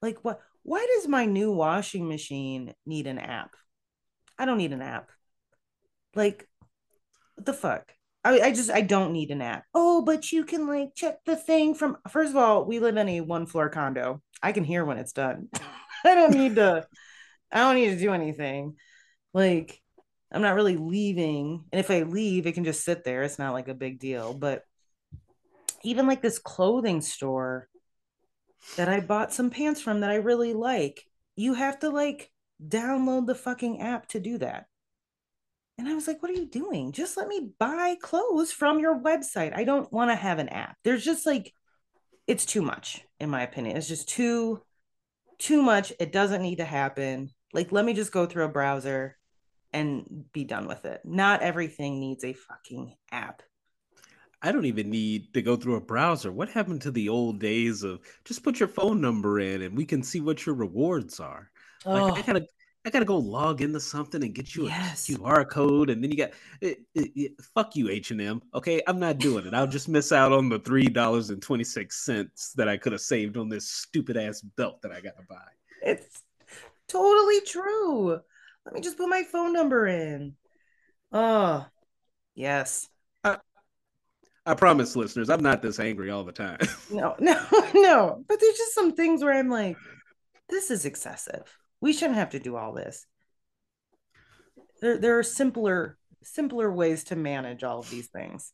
[SPEAKER 2] Like what why does my new washing machine need an app? I don't need an app. Like what the fuck? I, I just i don't need an app. Oh but you can like check the thing from first of all we live in a one floor condo. I can hear when it's done. I don't need to i don't need to do anything. Like I'm not really leaving. And if I leave, it can just sit there. It's not like a big deal. But even like this clothing store that I bought some pants from that I really like, you have to like download the fucking app to do that. And I was like, what are you doing? Just let me buy clothes from your website. I don't want to have an app. There's just like, it's too much, in my opinion. It's just too, too much. It doesn't need to happen. Like, let me just go through a browser and be done with it. Not everything needs a fucking app.
[SPEAKER 1] I don't even need to go through a browser. What happened to the old days of just put your phone number in and we can see what your rewards are? Oh. Like I gotta I gotta go log into something and get you a yes. QR code, and then you got it, it, it, fuck you H and M. Okay, I'm not doing it. I'll just miss out on the three dollars and twenty six cents that I could have saved on this stupid ass belt that I gotta buy.
[SPEAKER 2] It's totally true. Let me just put my phone number in. Oh, yes.
[SPEAKER 1] I, I promise, listeners, I'm not this angry all the time.
[SPEAKER 2] no, no, no. But there's just some things where I'm like, this is excessive. We shouldn't have to do all this. There, there are simpler, simpler ways to manage all of these things.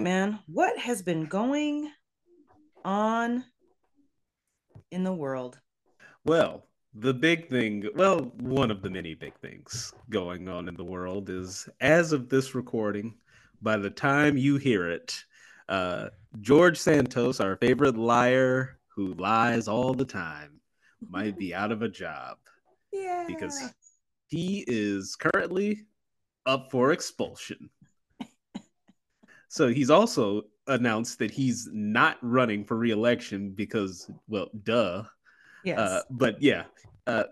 [SPEAKER 2] Right, man. What has been going on in the world?
[SPEAKER 1] Well, the big thing, well, one of the many big things going on in the world is as of this recording, by the time you hear it, uh, George Santos, our favorite liar who lies all the time, might be out of a job.
[SPEAKER 2] Yeah.
[SPEAKER 1] Because he is currently up for expulsion. So he's also announced that he's not running for reelection because, well, duh.
[SPEAKER 2] Yes.
[SPEAKER 1] Uh, but yeah, uh,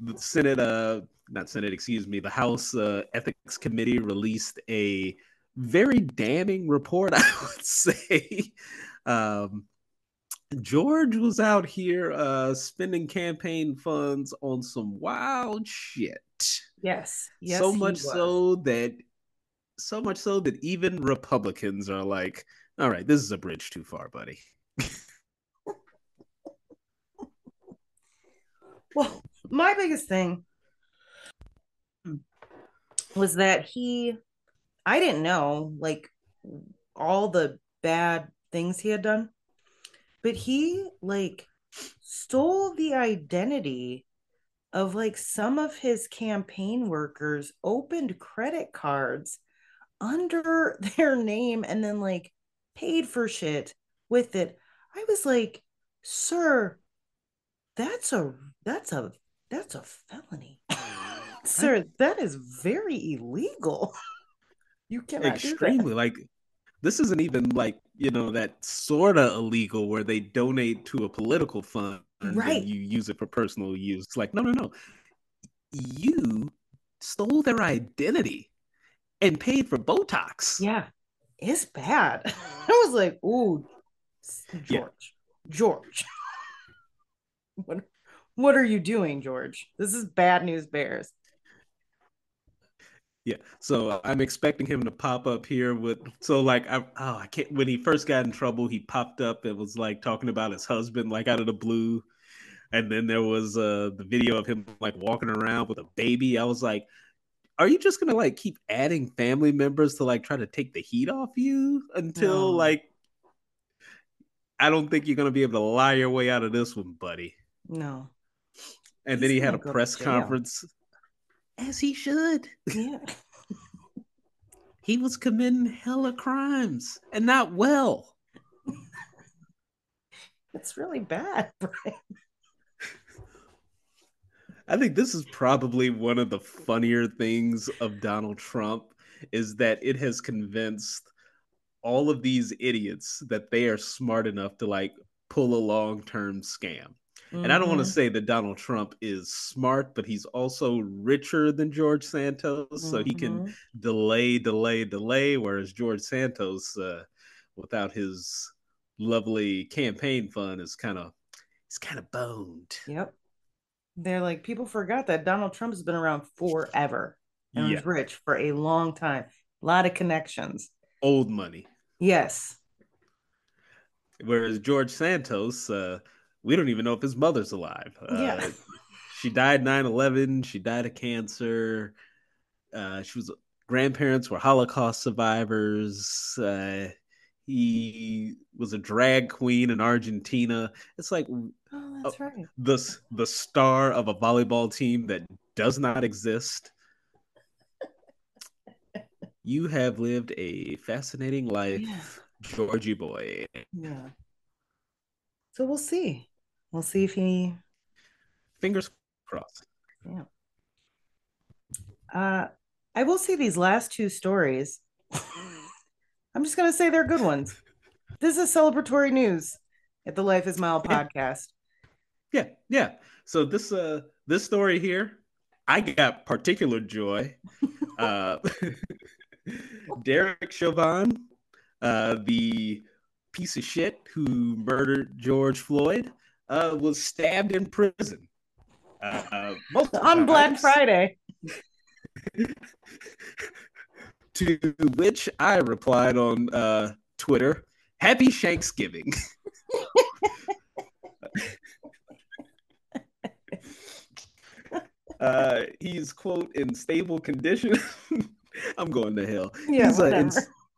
[SPEAKER 1] the Senate, uh, not Senate, excuse me, the House uh, Ethics Committee released a very damning report, I would say. Um, George was out here uh, spending campaign funds on some wild shit.
[SPEAKER 2] yes. Yes.
[SPEAKER 1] so much so that so much so that even Republicans are like, all right, this is a bridge too far, buddy.
[SPEAKER 2] Well, my biggest thing was that he, I didn't know like all the bad things he had done, but he like stole the identity of like some of his campaign workers, opened credit cards under their name, and then like paid for shit with it. I was like, sir, that's a that's a that's a felony. Sir, that is very illegal. You cannot
[SPEAKER 1] Extremely like this isn't even like you know that sort of illegal where they donate to a political fund
[SPEAKER 2] Right.
[SPEAKER 1] and you use it for personal use. It's like no, no, no. You stole their identity and paid for Botox.
[SPEAKER 2] Yeah, it's bad. I was like, ooh, George,
[SPEAKER 1] Yeah.
[SPEAKER 2] George. what what are you doing, George? This is bad news bears.
[SPEAKER 1] Yeah, so uh, I'm expecting him to pop up here with so like I oh I can't when he first got in trouble he popped up and was like talking about his husband like out of the blue, and then there was uh the video of him like walking around with a baby. I was like, are you just gonna like keep adding family members to like try to take the heat off you until
[SPEAKER 2] No.
[SPEAKER 1] like I don't think you're gonna be able to lie your way out of this one, buddy.
[SPEAKER 2] No.
[SPEAKER 1] And then he had a
[SPEAKER 2] gonna go to
[SPEAKER 1] press conference, as he should.
[SPEAKER 2] Yeah.
[SPEAKER 1] he was committing hella crimes and not well.
[SPEAKER 2] It's really bad, Brian.
[SPEAKER 1] I think this is probably one of the funnier things of Donald Trump is that it has convinced all of these idiots that they are smart enough to like pull a long-term scam. And I don't want to
[SPEAKER 2] Mhm.
[SPEAKER 1] say that Donald Trump is smart, but he's also richer than George Santos, so he can
[SPEAKER 2] Mhm.
[SPEAKER 1] delay, delay, delay. Whereas George Santos, uh, without his lovely campaign fund, is kind of he's kind of boned.
[SPEAKER 2] Yep. They're like, people forgot that Donald Trump has been around forever and
[SPEAKER 1] Yeah,
[SPEAKER 2] was rich for a long time. A lot of connections.
[SPEAKER 1] old money.
[SPEAKER 2] Yes.
[SPEAKER 1] Whereas George Santos, uh, we don't even know if his mother's alive. Uh,
[SPEAKER 2] Yeah.
[SPEAKER 1] she died 9-11. She died of cancer. Uh, she was grandparents were Holocaust survivors. Uh, he was a drag queen in Argentina. It's like
[SPEAKER 2] Oh, that's right.
[SPEAKER 1] the the star of a volleyball team that does not exist. You have lived a fascinating life,
[SPEAKER 2] Yeah.
[SPEAKER 1] Georgie boy.
[SPEAKER 2] Yeah. So we'll see. We'll see if he
[SPEAKER 1] Fingers crossed.
[SPEAKER 2] yeah. Uh I will say these last two stories. I'm just gonna say they're good ones. This is celebratory news at the Life is Mild
[SPEAKER 1] Yeah.
[SPEAKER 2] podcast.
[SPEAKER 1] Yeah, yeah. So this uh this story here, I got particular joy. uh Derek Chauvin, uh the piece of shit who murdered George Floyd, uh was stabbed in prison. Uh, uh
[SPEAKER 2] On Black Friday.
[SPEAKER 1] To which I replied on uh Twitter, Happy Shanksgiving. uh he's quote in stable condition i'm going to hell
[SPEAKER 2] Yeah,
[SPEAKER 1] he's uh, in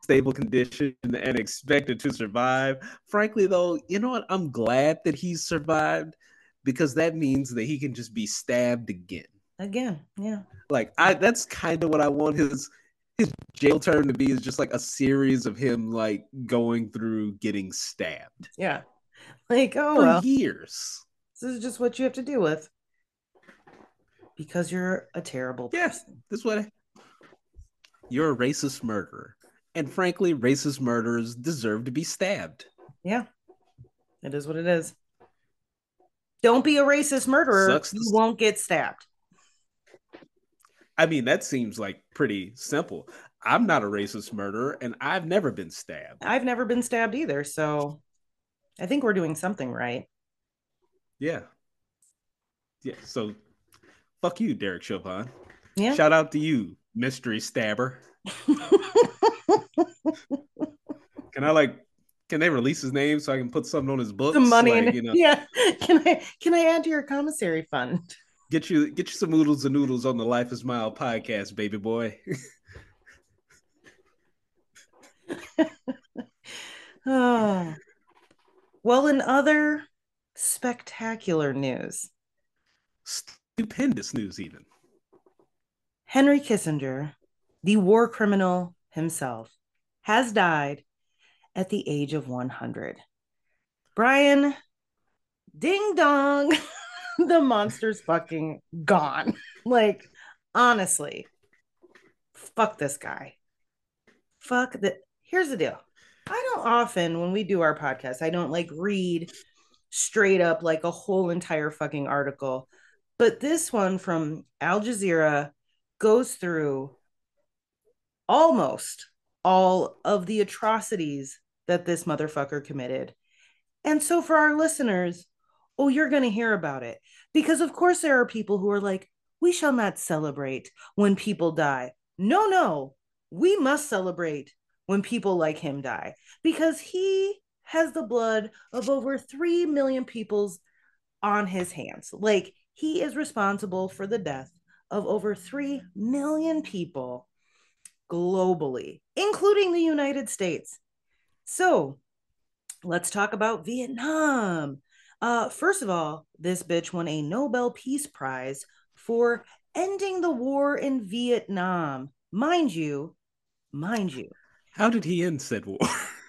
[SPEAKER 1] stable condition and expected to survive frankly though you know what i'm glad that he's survived because that means that he can just be stabbed again.
[SPEAKER 2] Again, yeah.
[SPEAKER 1] Like I that's kind of what I want his his jail term to be is just like a series of him like going through getting stabbed.
[SPEAKER 2] Yeah. Like, oh
[SPEAKER 1] for
[SPEAKER 2] well.
[SPEAKER 1] years.
[SPEAKER 2] This is just what you have to deal with. Because you're a terrible
[SPEAKER 1] Yes,
[SPEAKER 2] person.
[SPEAKER 1] this what you're a racist murderer. And frankly, racist murderers deserve to be stabbed.
[SPEAKER 2] Yeah. It is what it is. Don't be a racist murderer.
[SPEAKER 1] Sucks
[SPEAKER 2] you won't get stabbed.
[SPEAKER 1] I mean, that seems like pretty simple. I'm not a racist murderer and I've never been stabbed.
[SPEAKER 2] I've never been stabbed either, so I think we're doing something right.
[SPEAKER 1] Yeah. Yeah. So fuck you, Derek Chauvin.
[SPEAKER 2] Yeah.
[SPEAKER 1] Shout out to you, mystery stabber. Can I like can they release his name so I can put something on his books?
[SPEAKER 2] Some money
[SPEAKER 1] like, you know,
[SPEAKER 2] Yeah. Can I can I add to your commissary fund?
[SPEAKER 1] get you get you some oodles and noodles on the Life is Smile podcast, baby boy.
[SPEAKER 2] Oh. Well, in other spectacular news,
[SPEAKER 1] Stupendous news, even.
[SPEAKER 2] Henry Kissinger, the war criminal himself, has died at the age of 100. Brian, ding dong, the monster's fucking gone. Like, honestly, fuck this guy. Fuck that. Here's the deal. I don't often, when we do our podcast, I don't like read straight up like a whole entire fucking article. But this one from Al Jazeera goes through almost all of the atrocities that this motherfucker committed. And so for our listeners, oh, you're going to hear about it. Because of course there are people who are like, we shall not celebrate when people die. No, no, we must celebrate when people like him die because he has the blood of over 3 million people's on his hands. Like he is responsible for the death of over 3 million people globally, including the United States. So let's talk about Vietnam. Uh, first of all, this bitch won a Nobel Peace Prize for ending the war in Vietnam. Mind you, mind you.
[SPEAKER 1] How did he end said war?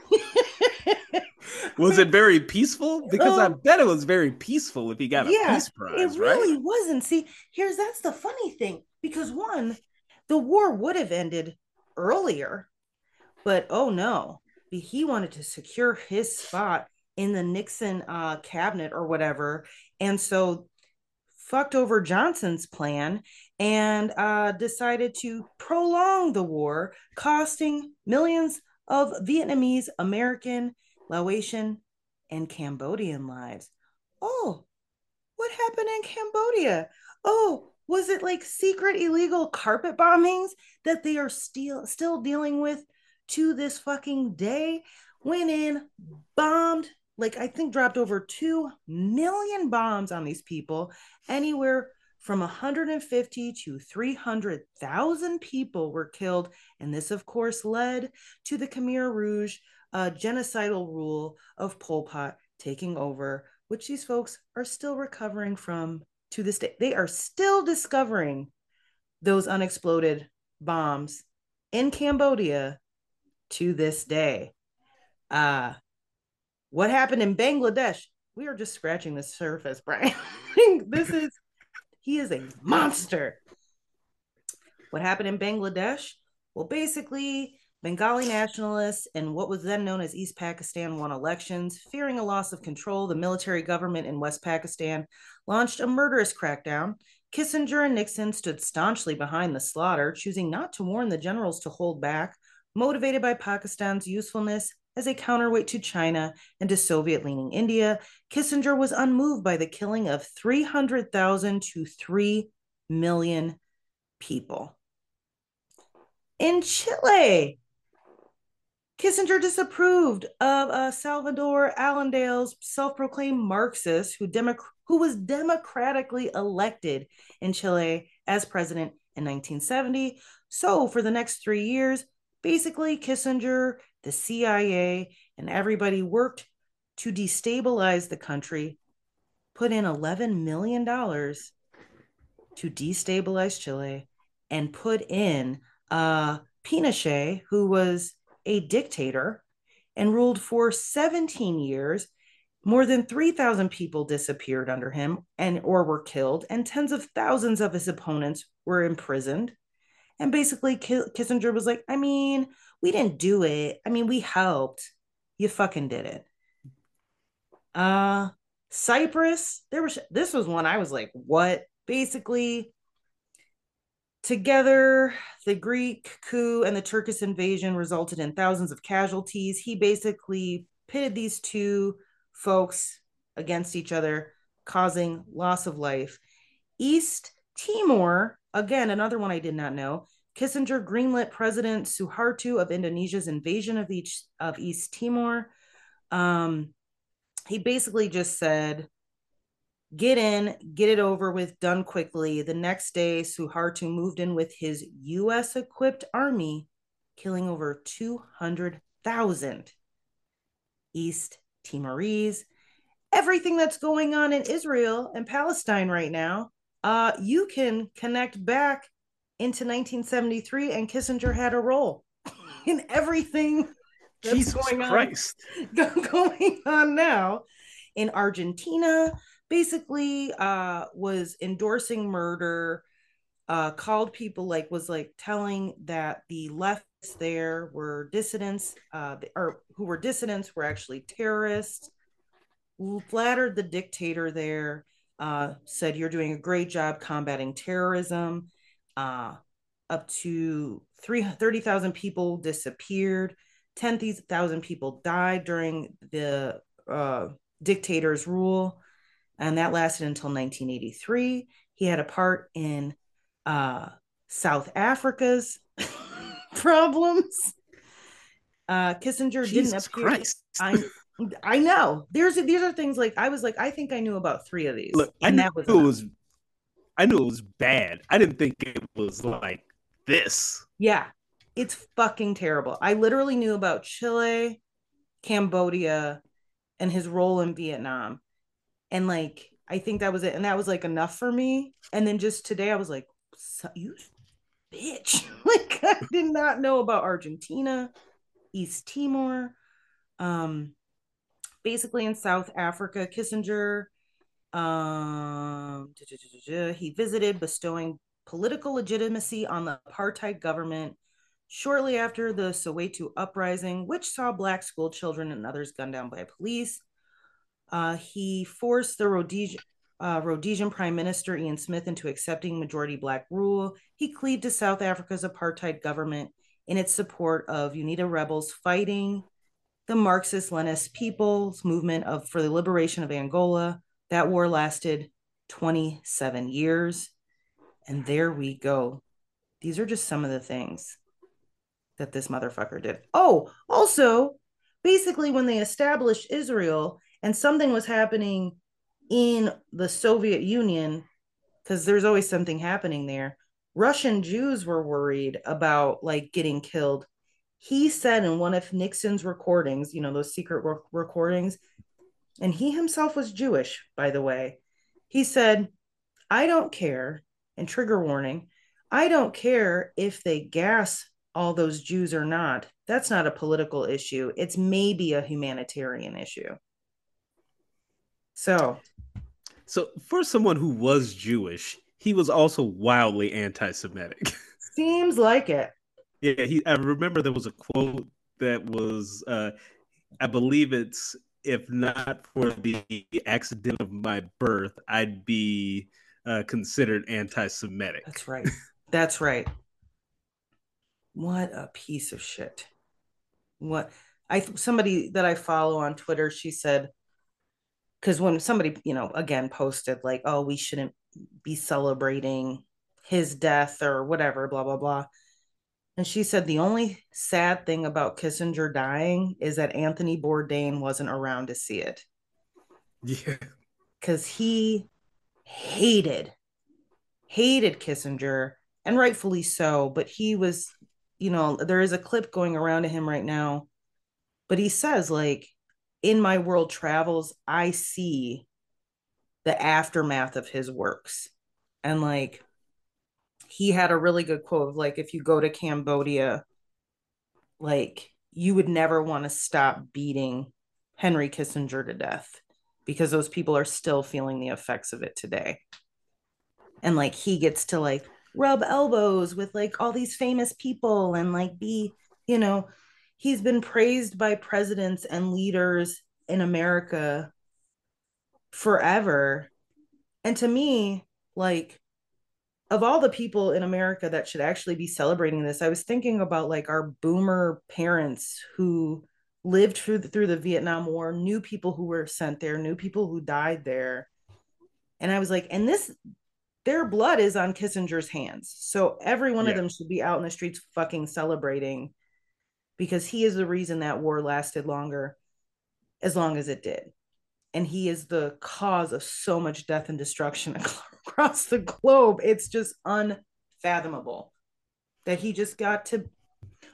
[SPEAKER 1] was it very peaceful? Because I
[SPEAKER 2] Um,
[SPEAKER 1] bet it was very peaceful if he got a
[SPEAKER 2] yeah,
[SPEAKER 1] peace prize,
[SPEAKER 2] it
[SPEAKER 1] right?
[SPEAKER 2] really wasn't. See, here's that's the funny thing because one, the war would have ended earlier, but oh no, he wanted to secure his spot in the Nixon uh, cabinet or whatever, and so fucked over Johnson's plan and uh, decided to prolong the war, costing millions of Vietnamese, American, Laotian, and Cambodian lives. Oh, what happened in Cambodia? Oh, was it like secret illegal carpet bombings that they are still still dealing with to this fucking day? Went in, bombed, like I think dropped over 2 million bombs on these people, anywhere from 150 to 300,000 people were killed. And this, of course, led to the Khmer Rouge uh, genocidal rule of Pol Pot taking over, which these folks are still recovering from to this day. They are still discovering those unexploded bombs in Cambodia to this day. Uh, what happened in Bangladesh? We are just scratching the surface, Brian. this is, he is a monster. What happened in Bangladesh? Well, basically, Bengali nationalists and what was then known as East Pakistan won elections. Fearing a loss of control, the military government in West Pakistan launched a murderous crackdown. Kissinger and Nixon stood staunchly behind the slaughter, choosing not to warn the generals to hold back, motivated by Pakistan's usefulness as a counterweight to China and to Soviet leaning India. Kissinger was unmoved by the killing of 300,000 to 3 million people. In Chile, Kissinger disapproved of uh, Salvador Allende's self-proclaimed Marxist, who, who was democratically elected in Chile as president in 1970. So for the next three years, basically Kissinger, the CIA, and everybody worked to destabilize the country, put in $11 million to destabilize Chile and put in uh, Pinochet, who was a dictator and ruled for 17 years. More than 3,000 people disappeared under him and or were killed, and tens of thousands of his opponents were imprisoned. And basically, Kissinger was like, I mean, we didn't do it. I mean, we helped. You fucking did it. Uh Cyprus, there was this was one I was like, what? Basically, together, the Greek coup and the Turkish invasion resulted in thousands of casualties. He basically pitted these two folks against each other, causing loss of life. East Timor, again, another one I did not know. Kissinger greenlit President Suharto of Indonesia's invasion of, each, of East Timor. Um, he basically just said, get in, get it over with, done quickly. The next day, Suharto moved in with his US equipped army, killing over 200,000 East Timorese. Everything that's going on in Israel and Palestine right now, uh, you can connect back into 1973, and Kissinger had a role in everything
[SPEAKER 1] that's Jesus going Christ.
[SPEAKER 2] on going on now in Argentina. Basically, uh, was endorsing murder. Uh, called people like was like telling that the lefts there were dissidents, uh, or who were dissidents were actually terrorists. Flattered the dictator there. Uh, said you're doing a great job combating terrorism. Uh, up to 30,000 people disappeared. 10,000 people died during the uh, dictator's rule, and that lasted until 1983. He had a part in uh, South Africa's problems. Uh, Kissinger
[SPEAKER 1] Jesus
[SPEAKER 2] didn't
[SPEAKER 1] appear. Christ.
[SPEAKER 2] I, I know. There's these are things like I was like I think I knew about three of these.
[SPEAKER 1] Look, I knew was it was. I knew it was bad. I didn't think it was like this.
[SPEAKER 2] Yeah, it's fucking terrible. I literally knew about Chile, Cambodia, and his role in Vietnam. And like, I think that was it. And that was like enough for me. And then just today, I was like, you bitch. like, I did not know about Argentina, East Timor. Um, basically in South Africa, Kissinger um, he visited, bestowing political legitimacy on the apartheid government shortly after the Soweto uprising, which saw black school children and others gunned down by police. Uh, he forced the Rhodesian, uh, Rhodesian Prime Minister Ian Smith into accepting majority black rule. He cleaved to South Africa's apartheid government in its support of UNITA rebels fighting the Marxist Leninist People's Movement of, for the liberation of Angola. That war lasted 27 years. And there we go. These are just some of the things that this motherfucker did. Oh, also, basically, when they established Israel and something was happening in the Soviet Union, because there's always something happening there, Russian Jews were worried about like getting killed. He said in one of Nixon's recordings, you know, those secret re- recordings, and he himself was Jewish, by the way. He said, I don't care, and trigger warning, I don't care if they gas all those Jews or not, that's not a political issue. It's maybe a humanitarian issue. So,
[SPEAKER 1] so for someone who was Jewish, he was also wildly anti-Semitic.
[SPEAKER 2] Seems like it.
[SPEAKER 1] Yeah, he. I remember there was a quote that was, uh, I believe it's, if not for the accident of my birth, I'd be uh, considered anti-Semitic.
[SPEAKER 2] That's right. That's right. What a piece of shit. What I somebody that I follow on Twitter, she said, because when somebody, you know, again posted like, oh, we shouldn't be celebrating his death or whatever, blah, blah, blah. And she said the only sad thing about Kissinger dying is that Anthony Bourdain wasn't around to see it.
[SPEAKER 1] Yeah.
[SPEAKER 2] Because he hated, hated Kissinger, and rightfully so, but he was you know, there is a clip going around to him right now, but he says, like, in my world travels, I see the aftermath of his works. And like he had a really good quote of like if you go to Cambodia, like you would never want to stop beating Henry Kissinger to death because those people are still feeling the effects of it today. And like he gets to like rub elbows with like all these famous people and like be, you know, he's been praised by presidents and leaders in America forever. And to me, like of all the people in America that should actually be celebrating this, I was thinking about like our boomer parents who lived through the, through the Vietnam War, knew people who were sent there, knew people who died there. And I was like, and this their blood is on Kissinger's hands. So every one yeah. of them should be out in the streets fucking celebrating because he is the reason that war lasted longer as long as it did. And he is the cause of so much death and destruction across the globe. It's just unfathomable that he just got to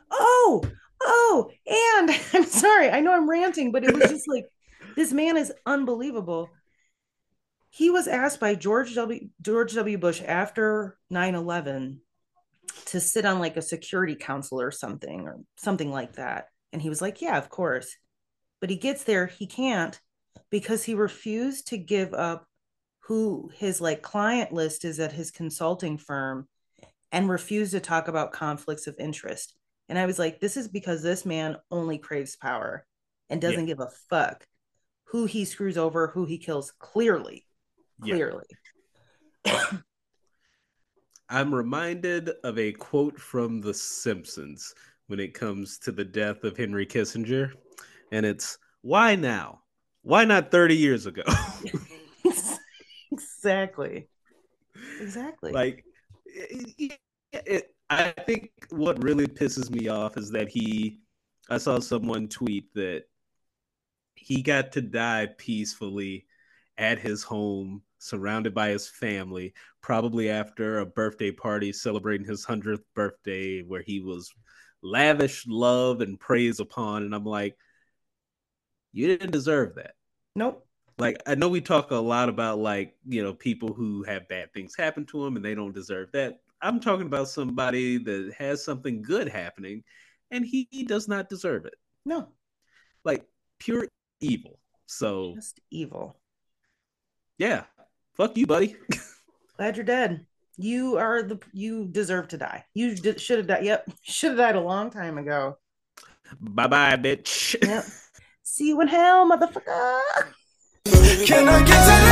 [SPEAKER 2] oh, oh, and I'm sorry, I know I'm ranting, but it was just like this man is unbelievable he was asked by George W. George W. Bush after 9-11 to sit on like a security council or something or something like that. And he was like, Yeah, of course. But he gets there, he can't because he refused to give up who his like client list is at his consulting firm and refused to talk about conflicts of interest. And I was like, this is because this man only craves power and doesn't yeah. give a fuck who he screws over, who he kills clearly clearly.
[SPEAKER 1] Yeah. I'm reminded of a quote from The Simpsons when it comes to the death of Henry Kissinger, and it's why now? Why not 30 years ago?
[SPEAKER 2] exactly. Exactly.
[SPEAKER 1] Like, it, it, I think what really pisses me off is that he, I saw someone tweet that he got to die peacefully at his home surrounded by his family, probably after a birthday party celebrating his 100th birthday, where he was lavish love and praise upon. And I'm like, you didn't deserve that.
[SPEAKER 2] Nope.
[SPEAKER 1] Like, I know we talk a lot about, like, you know, people who have bad things happen to them and they don't deserve that. I'm talking about somebody that has something good happening and he, he does not deserve it.
[SPEAKER 2] No.
[SPEAKER 1] Like, pure evil. So,
[SPEAKER 2] just evil.
[SPEAKER 1] Yeah, fuck you, buddy.
[SPEAKER 2] Glad you're dead. You are the you deserve to die. You d- should have died. Yep, should have died a long time ago.
[SPEAKER 1] Bye bye, bitch.
[SPEAKER 2] Yep. See you in hell, motherfucker.
[SPEAKER 3] Can I get that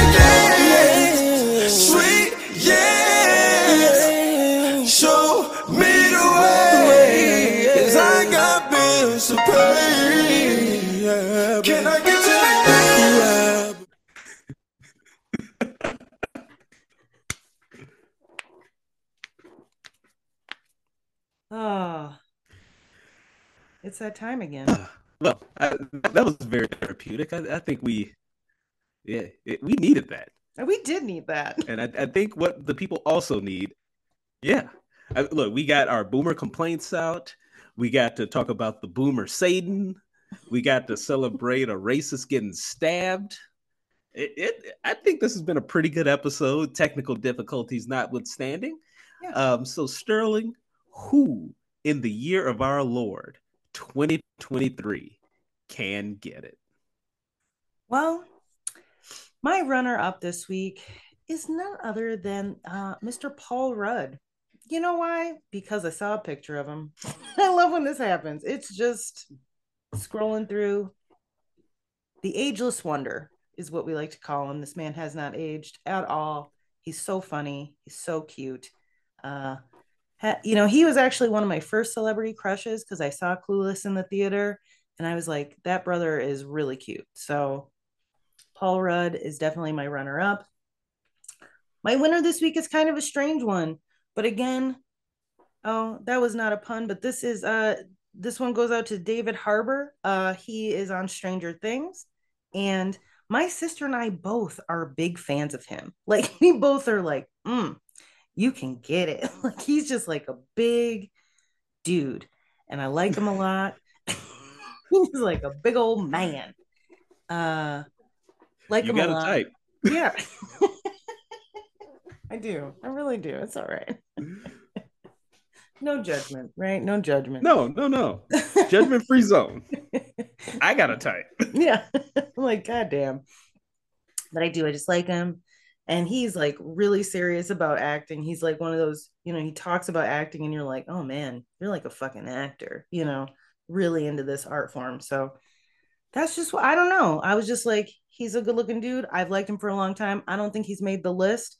[SPEAKER 3] again? Sweet, yeah.
[SPEAKER 2] Oh, it's that time again.
[SPEAKER 1] Well, I, that was very therapeutic. I, I think we, yeah, it, we needed that.
[SPEAKER 2] We did need that.
[SPEAKER 1] And I, I think what the people also need, yeah. I, look, we got our boomer complaints out. We got to talk about the boomer Satan. We got to celebrate a racist getting stabbed. It, it, I think this has been a pretty good episode, technical difficulties notwithstanding. Yeah. Um, so Sterling, who in the year of our Lord 2023 can get it?
[SPEAKER 2] Well, my runner up this week is none other than uh, Mr. Paul Rudd. You know why? Because I saw a picture of him. I love when this happens. It's just scrolling through. The ageless wonder is what we like to call him. This man has not aged at all. He's so funny. He's so cute. Uh, you know, he was actually one of my first celebrity crushes because I saw Clueless in the theater and I was like, that brother is really cute. So Paul Rudd is definitely my runner up. My winner this week is kind of a strange one, but again, oh, that was not a pun, but this is uh this one goes out to David Harbour. Uh he is on Stranger Things and my sister and I both are big fans of him. Like we both are like, mm, you can get it. Like he's just like a big dude, and I like him a lot. he's like a big old man. Uh, like
[SPEAKER 1] you
[SPEAKER 2] him
[SPEAKER 1] got
[SPEAKER 2] a lot.
[SPEAKER 1] type.
[SPEAKER 2] Yeah. I do. I really do. It's all right. no judgment, right? No judgment.
[SPEAKER 1] No, no, no. Judgment free zone. I got a type.
[SPEAKER 2] yeah. I'm like, goddamn. But I do. I just like him. And he's like really serious about acting. He's like one of those, you know, he talks about acting and you're like, oh man, you're like a fucking actor, you know, really into this art form. So that's just what I don't know. I was just like, he's a good looking dude. I've liked him for a long time. I don't think he's made the list.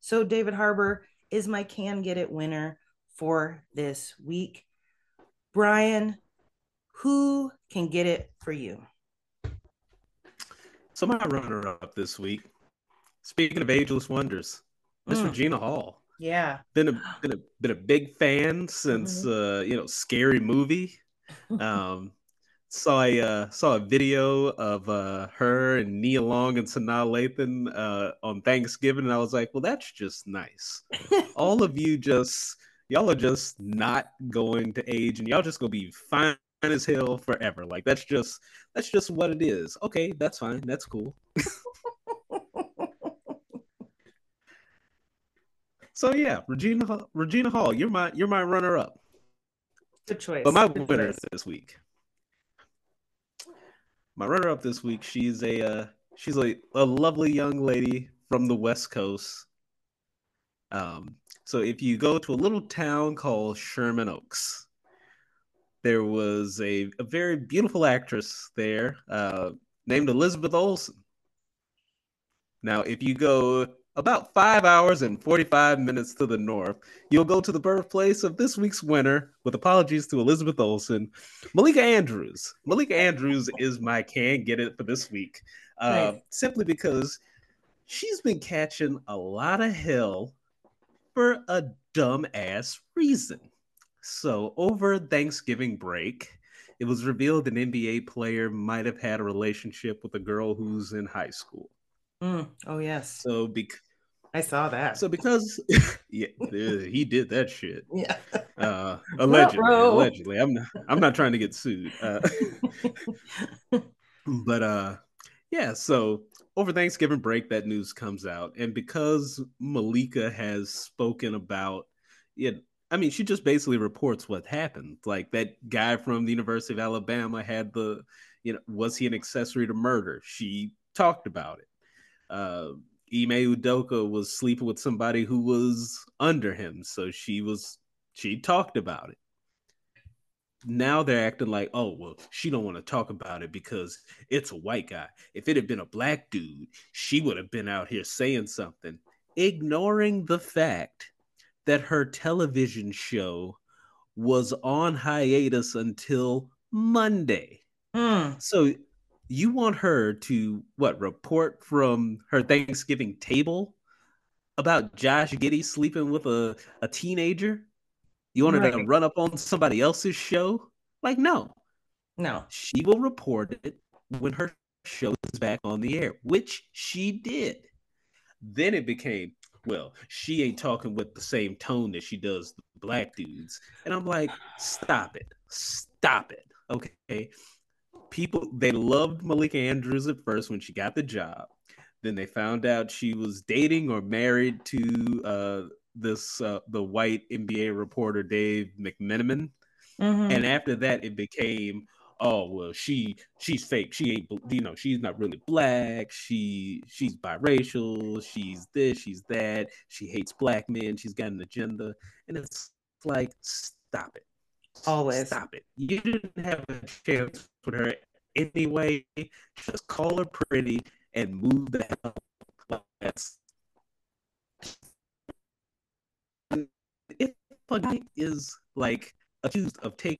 [SPEAKER 2] So David Harbour is my can get it winner for this week. Brian, who can get it for you?
[SPEAKER 1] So my runner up this week. Speaking of ageless wonders, Miss
[SPEAKER 2] Mm.
[SPEAKER 1] Regina Hall.
[SPEAKER 2] Yeah.
[SPEAKER 1] Been a been a been a big fan since uh, you know Scary Movie. Um, saw a uh, saw a video of uh, her and Nia Long and Sanaa Lathan uh, on Thanksgiving, and I was like, well, that's just nice. All of you just y'all are just not going to age, and y'all just gonna be fine as hell forever. Like that's just that's just what it is. Okay, that's fine. That's cool. So yeah, Regina Hall- Regina Hall, you're my you're my runner up.
[SPEAKER 2] Good choice.
[SPEAKER 1] But my
[SPEAKER 2] Good
[SPEAKER 1] winner
[SPEAKER 2] choice.
[SPEAKER 1] this week. My runner up this week, she's a uh, she's a, a lovely young lady from the West Coast. Um, so if you go to a little town called Sherman Oaks, there was a, a very beautiful actress there uh, named Elizabeth Olsen. Now, if you go about five hours and 45 minutes to the north, you'll go to the birthplace of this week's winner, with apologies to Elizabeth Olsen, Malika Andrews. Malika Andrews is my can get it for this week, uh,
[SPEAKER 2] Nice.
[SPEAKER 1] simply because she's been catching a lot of hell for a dumb ass reason. So, over Thanksgiving break, it was revealed an NBA player might have had a relationship with a girl who's in high school.
[SPEAKER 2] Mm. Oh yes,
[SPEAKER 1] So, bec-
[SPEAKER 2] I saw that.
[SPEAKER 1] so because yeah, he did that shit.
[SPEAKER 2] yeah.
[SPEAKER 1] Uh, allegedly,
[SPEAKER 2] Ruh-roh.
[SPEAKER 1] allegedly. I'm not. I'm not trying to get sued. Uh, but uh, yeah. So over Thanksgiving break, that news comes out, and because Malika has spoken about it, I mean, she just basically reports what happened. Like that guy from the University of Alabama had the, you know, was he an accessory to murder? She talked about it. Uh, Ime Udoka was sleeping with somebody who was under him, so she was she talked about it. Now they're acting like, oh well, she don't want to talk about it because it's a white guy. If it had been a black dude, she would have been out here saying something, ignoring the fact that her television show was on hiatus until Monday.
[SPEAKER 2] Mm.
[SPEAKER 1] So you want her to what report from her Thanksgiving table about Josh Giddey sleeping with a, a teenager? You want her to run up on somebody else's show? Like, no.
[SPEAKER 2] No.
[SPEAKER 1] She will report it when her show is back on the air, which she did. Then it became, well, she ain't talking with the same tone that she does the black dudes. And I'm like, stop it. Stop it. Okay. People they loved Malika Andrews at first when she got the job. Then they found out she was dating or married to uh this uh the white NBA reporter Dave McMenamin.
[SPEAKER 2] Mhm.
[SPEAKER 1] And after that, it became, oh well, she she's fake. She ain't, you know, she's not really black. She she's biracial. She's this. She's that. She hates black men. She's got an agenda. And it's like, stop it.
[SPEAKER 2] Always.
[SPEAKER 1] stop it. You didn't have a chance with her anyway. Just call her pretty and move the hell. Like, That's if a guy is like accused of taking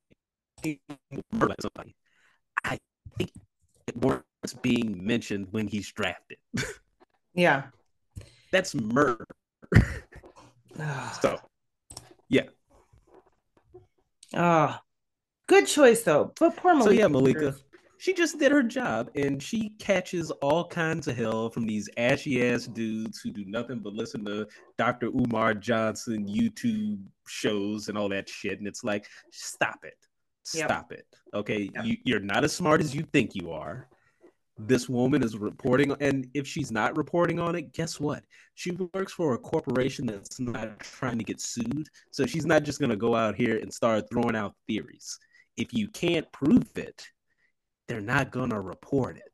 [SPEAKER 1] murder at somebody, I think it warrants being mentioned when he's drafted.
[SPEAKER 2] yeah.
[SPEAKER 1] That's murder. So
[SPEAKER 2] Oh, good choice though. But poor Malika.
[SPEAKER 1] So yeah, Malika, she just did her job, and she catches all kinds of hell from these ashy ass dudes who do nothing but listen to Dr. Umar Johnson YouTube shows and all that shit. And it's like, stop it,
[SPEAKER 2] Yep.
[SPEAKER 1] stop it. Okay,
[SPEAKER 2] Yep.
[SPEAKER 1] you, you're not as smart as you think you are. this woman is reporting and if she's not reporting on it guess what she works for a corporation that's not trying to get sued so she's not just going to go out here and start throwing out theories if you can't prove it they're not going to report it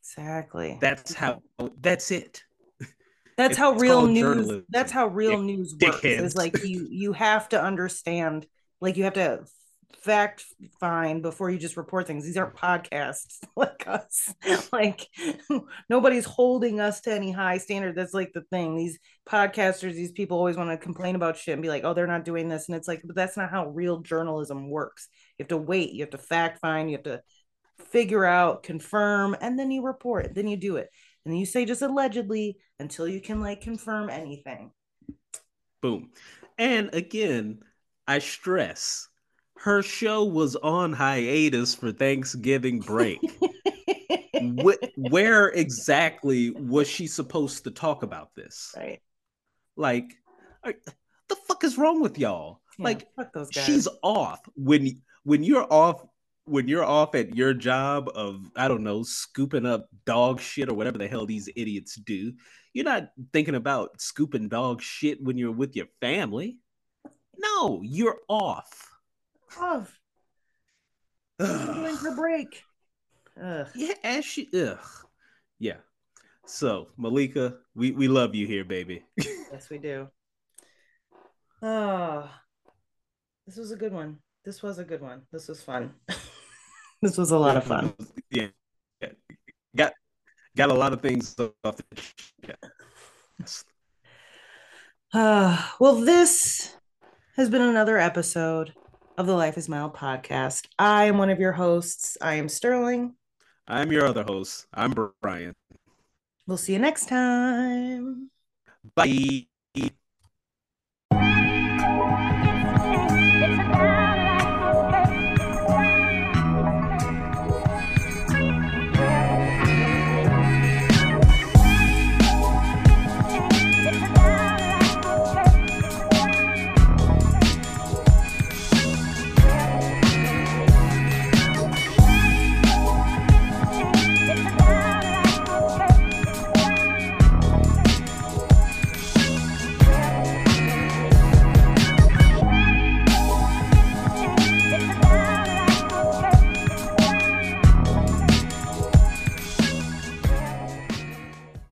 [SPEAKER 2] Exactly.
[SPEAKER 1] that's how that's it
[SPEAKER 2] That's
[SPEAKER 1] it's
[SPEAKER 2] how real news. That's how real news works. Is like you you have to understand. Like you have to fact find before you just report things. These aren't podcasts like us. like nobody's holding us to any high standard. That's like the thing. These podcasters, these people always want to complain about shit and be like, "Oh, they're not doing this," and it's like, but that's not how real journalism works. You have to wait. You have to fact find. You have to figure out, confirm, and then you report. Then you do it, and then you say just allegedly until you can like confirm anything.
[SPEAKER 1] boom and again i stress her show was on hiatus for thanksgiving break Wh- where exactly was she supposed to talk about this
[SPEAKER 2] right.
[SPEAKER 1] like are- the fuck is wrong with y'all
[SPEAKER 2] Yeah,
[SPEAKER 1] like
[SPEAKER 2] fuck those guys.
[SPEAKER 1] she's off when when you're off when you're off at your job of i don't know scooping up dog shit or whatever the hell these idiots do you're not thinking about scooping dog shit when you're with your family no you're off
[SPEAKER 2] off doing her break. Ugh.
[SPEAKER 1] yeah as she ugh. yeah so malika we we love you here baby
[SPEAKER 2] Yes, we do. Oh, this was a good one. This was a good one. This was fun. this was a lot of fun.
[SPEAKER 1] yeah, yeah. got got a lot of things off the yeah.
[SPEAKER 2] Uh, well, this has been another episode of the Life is Mild podcast. I am one of your hosts. I am Sterling.
[SPEAKER 1] i'm your other host i'm brian
[SPEAKER 2] We'll see you next time.
[SPEAKER 1] bye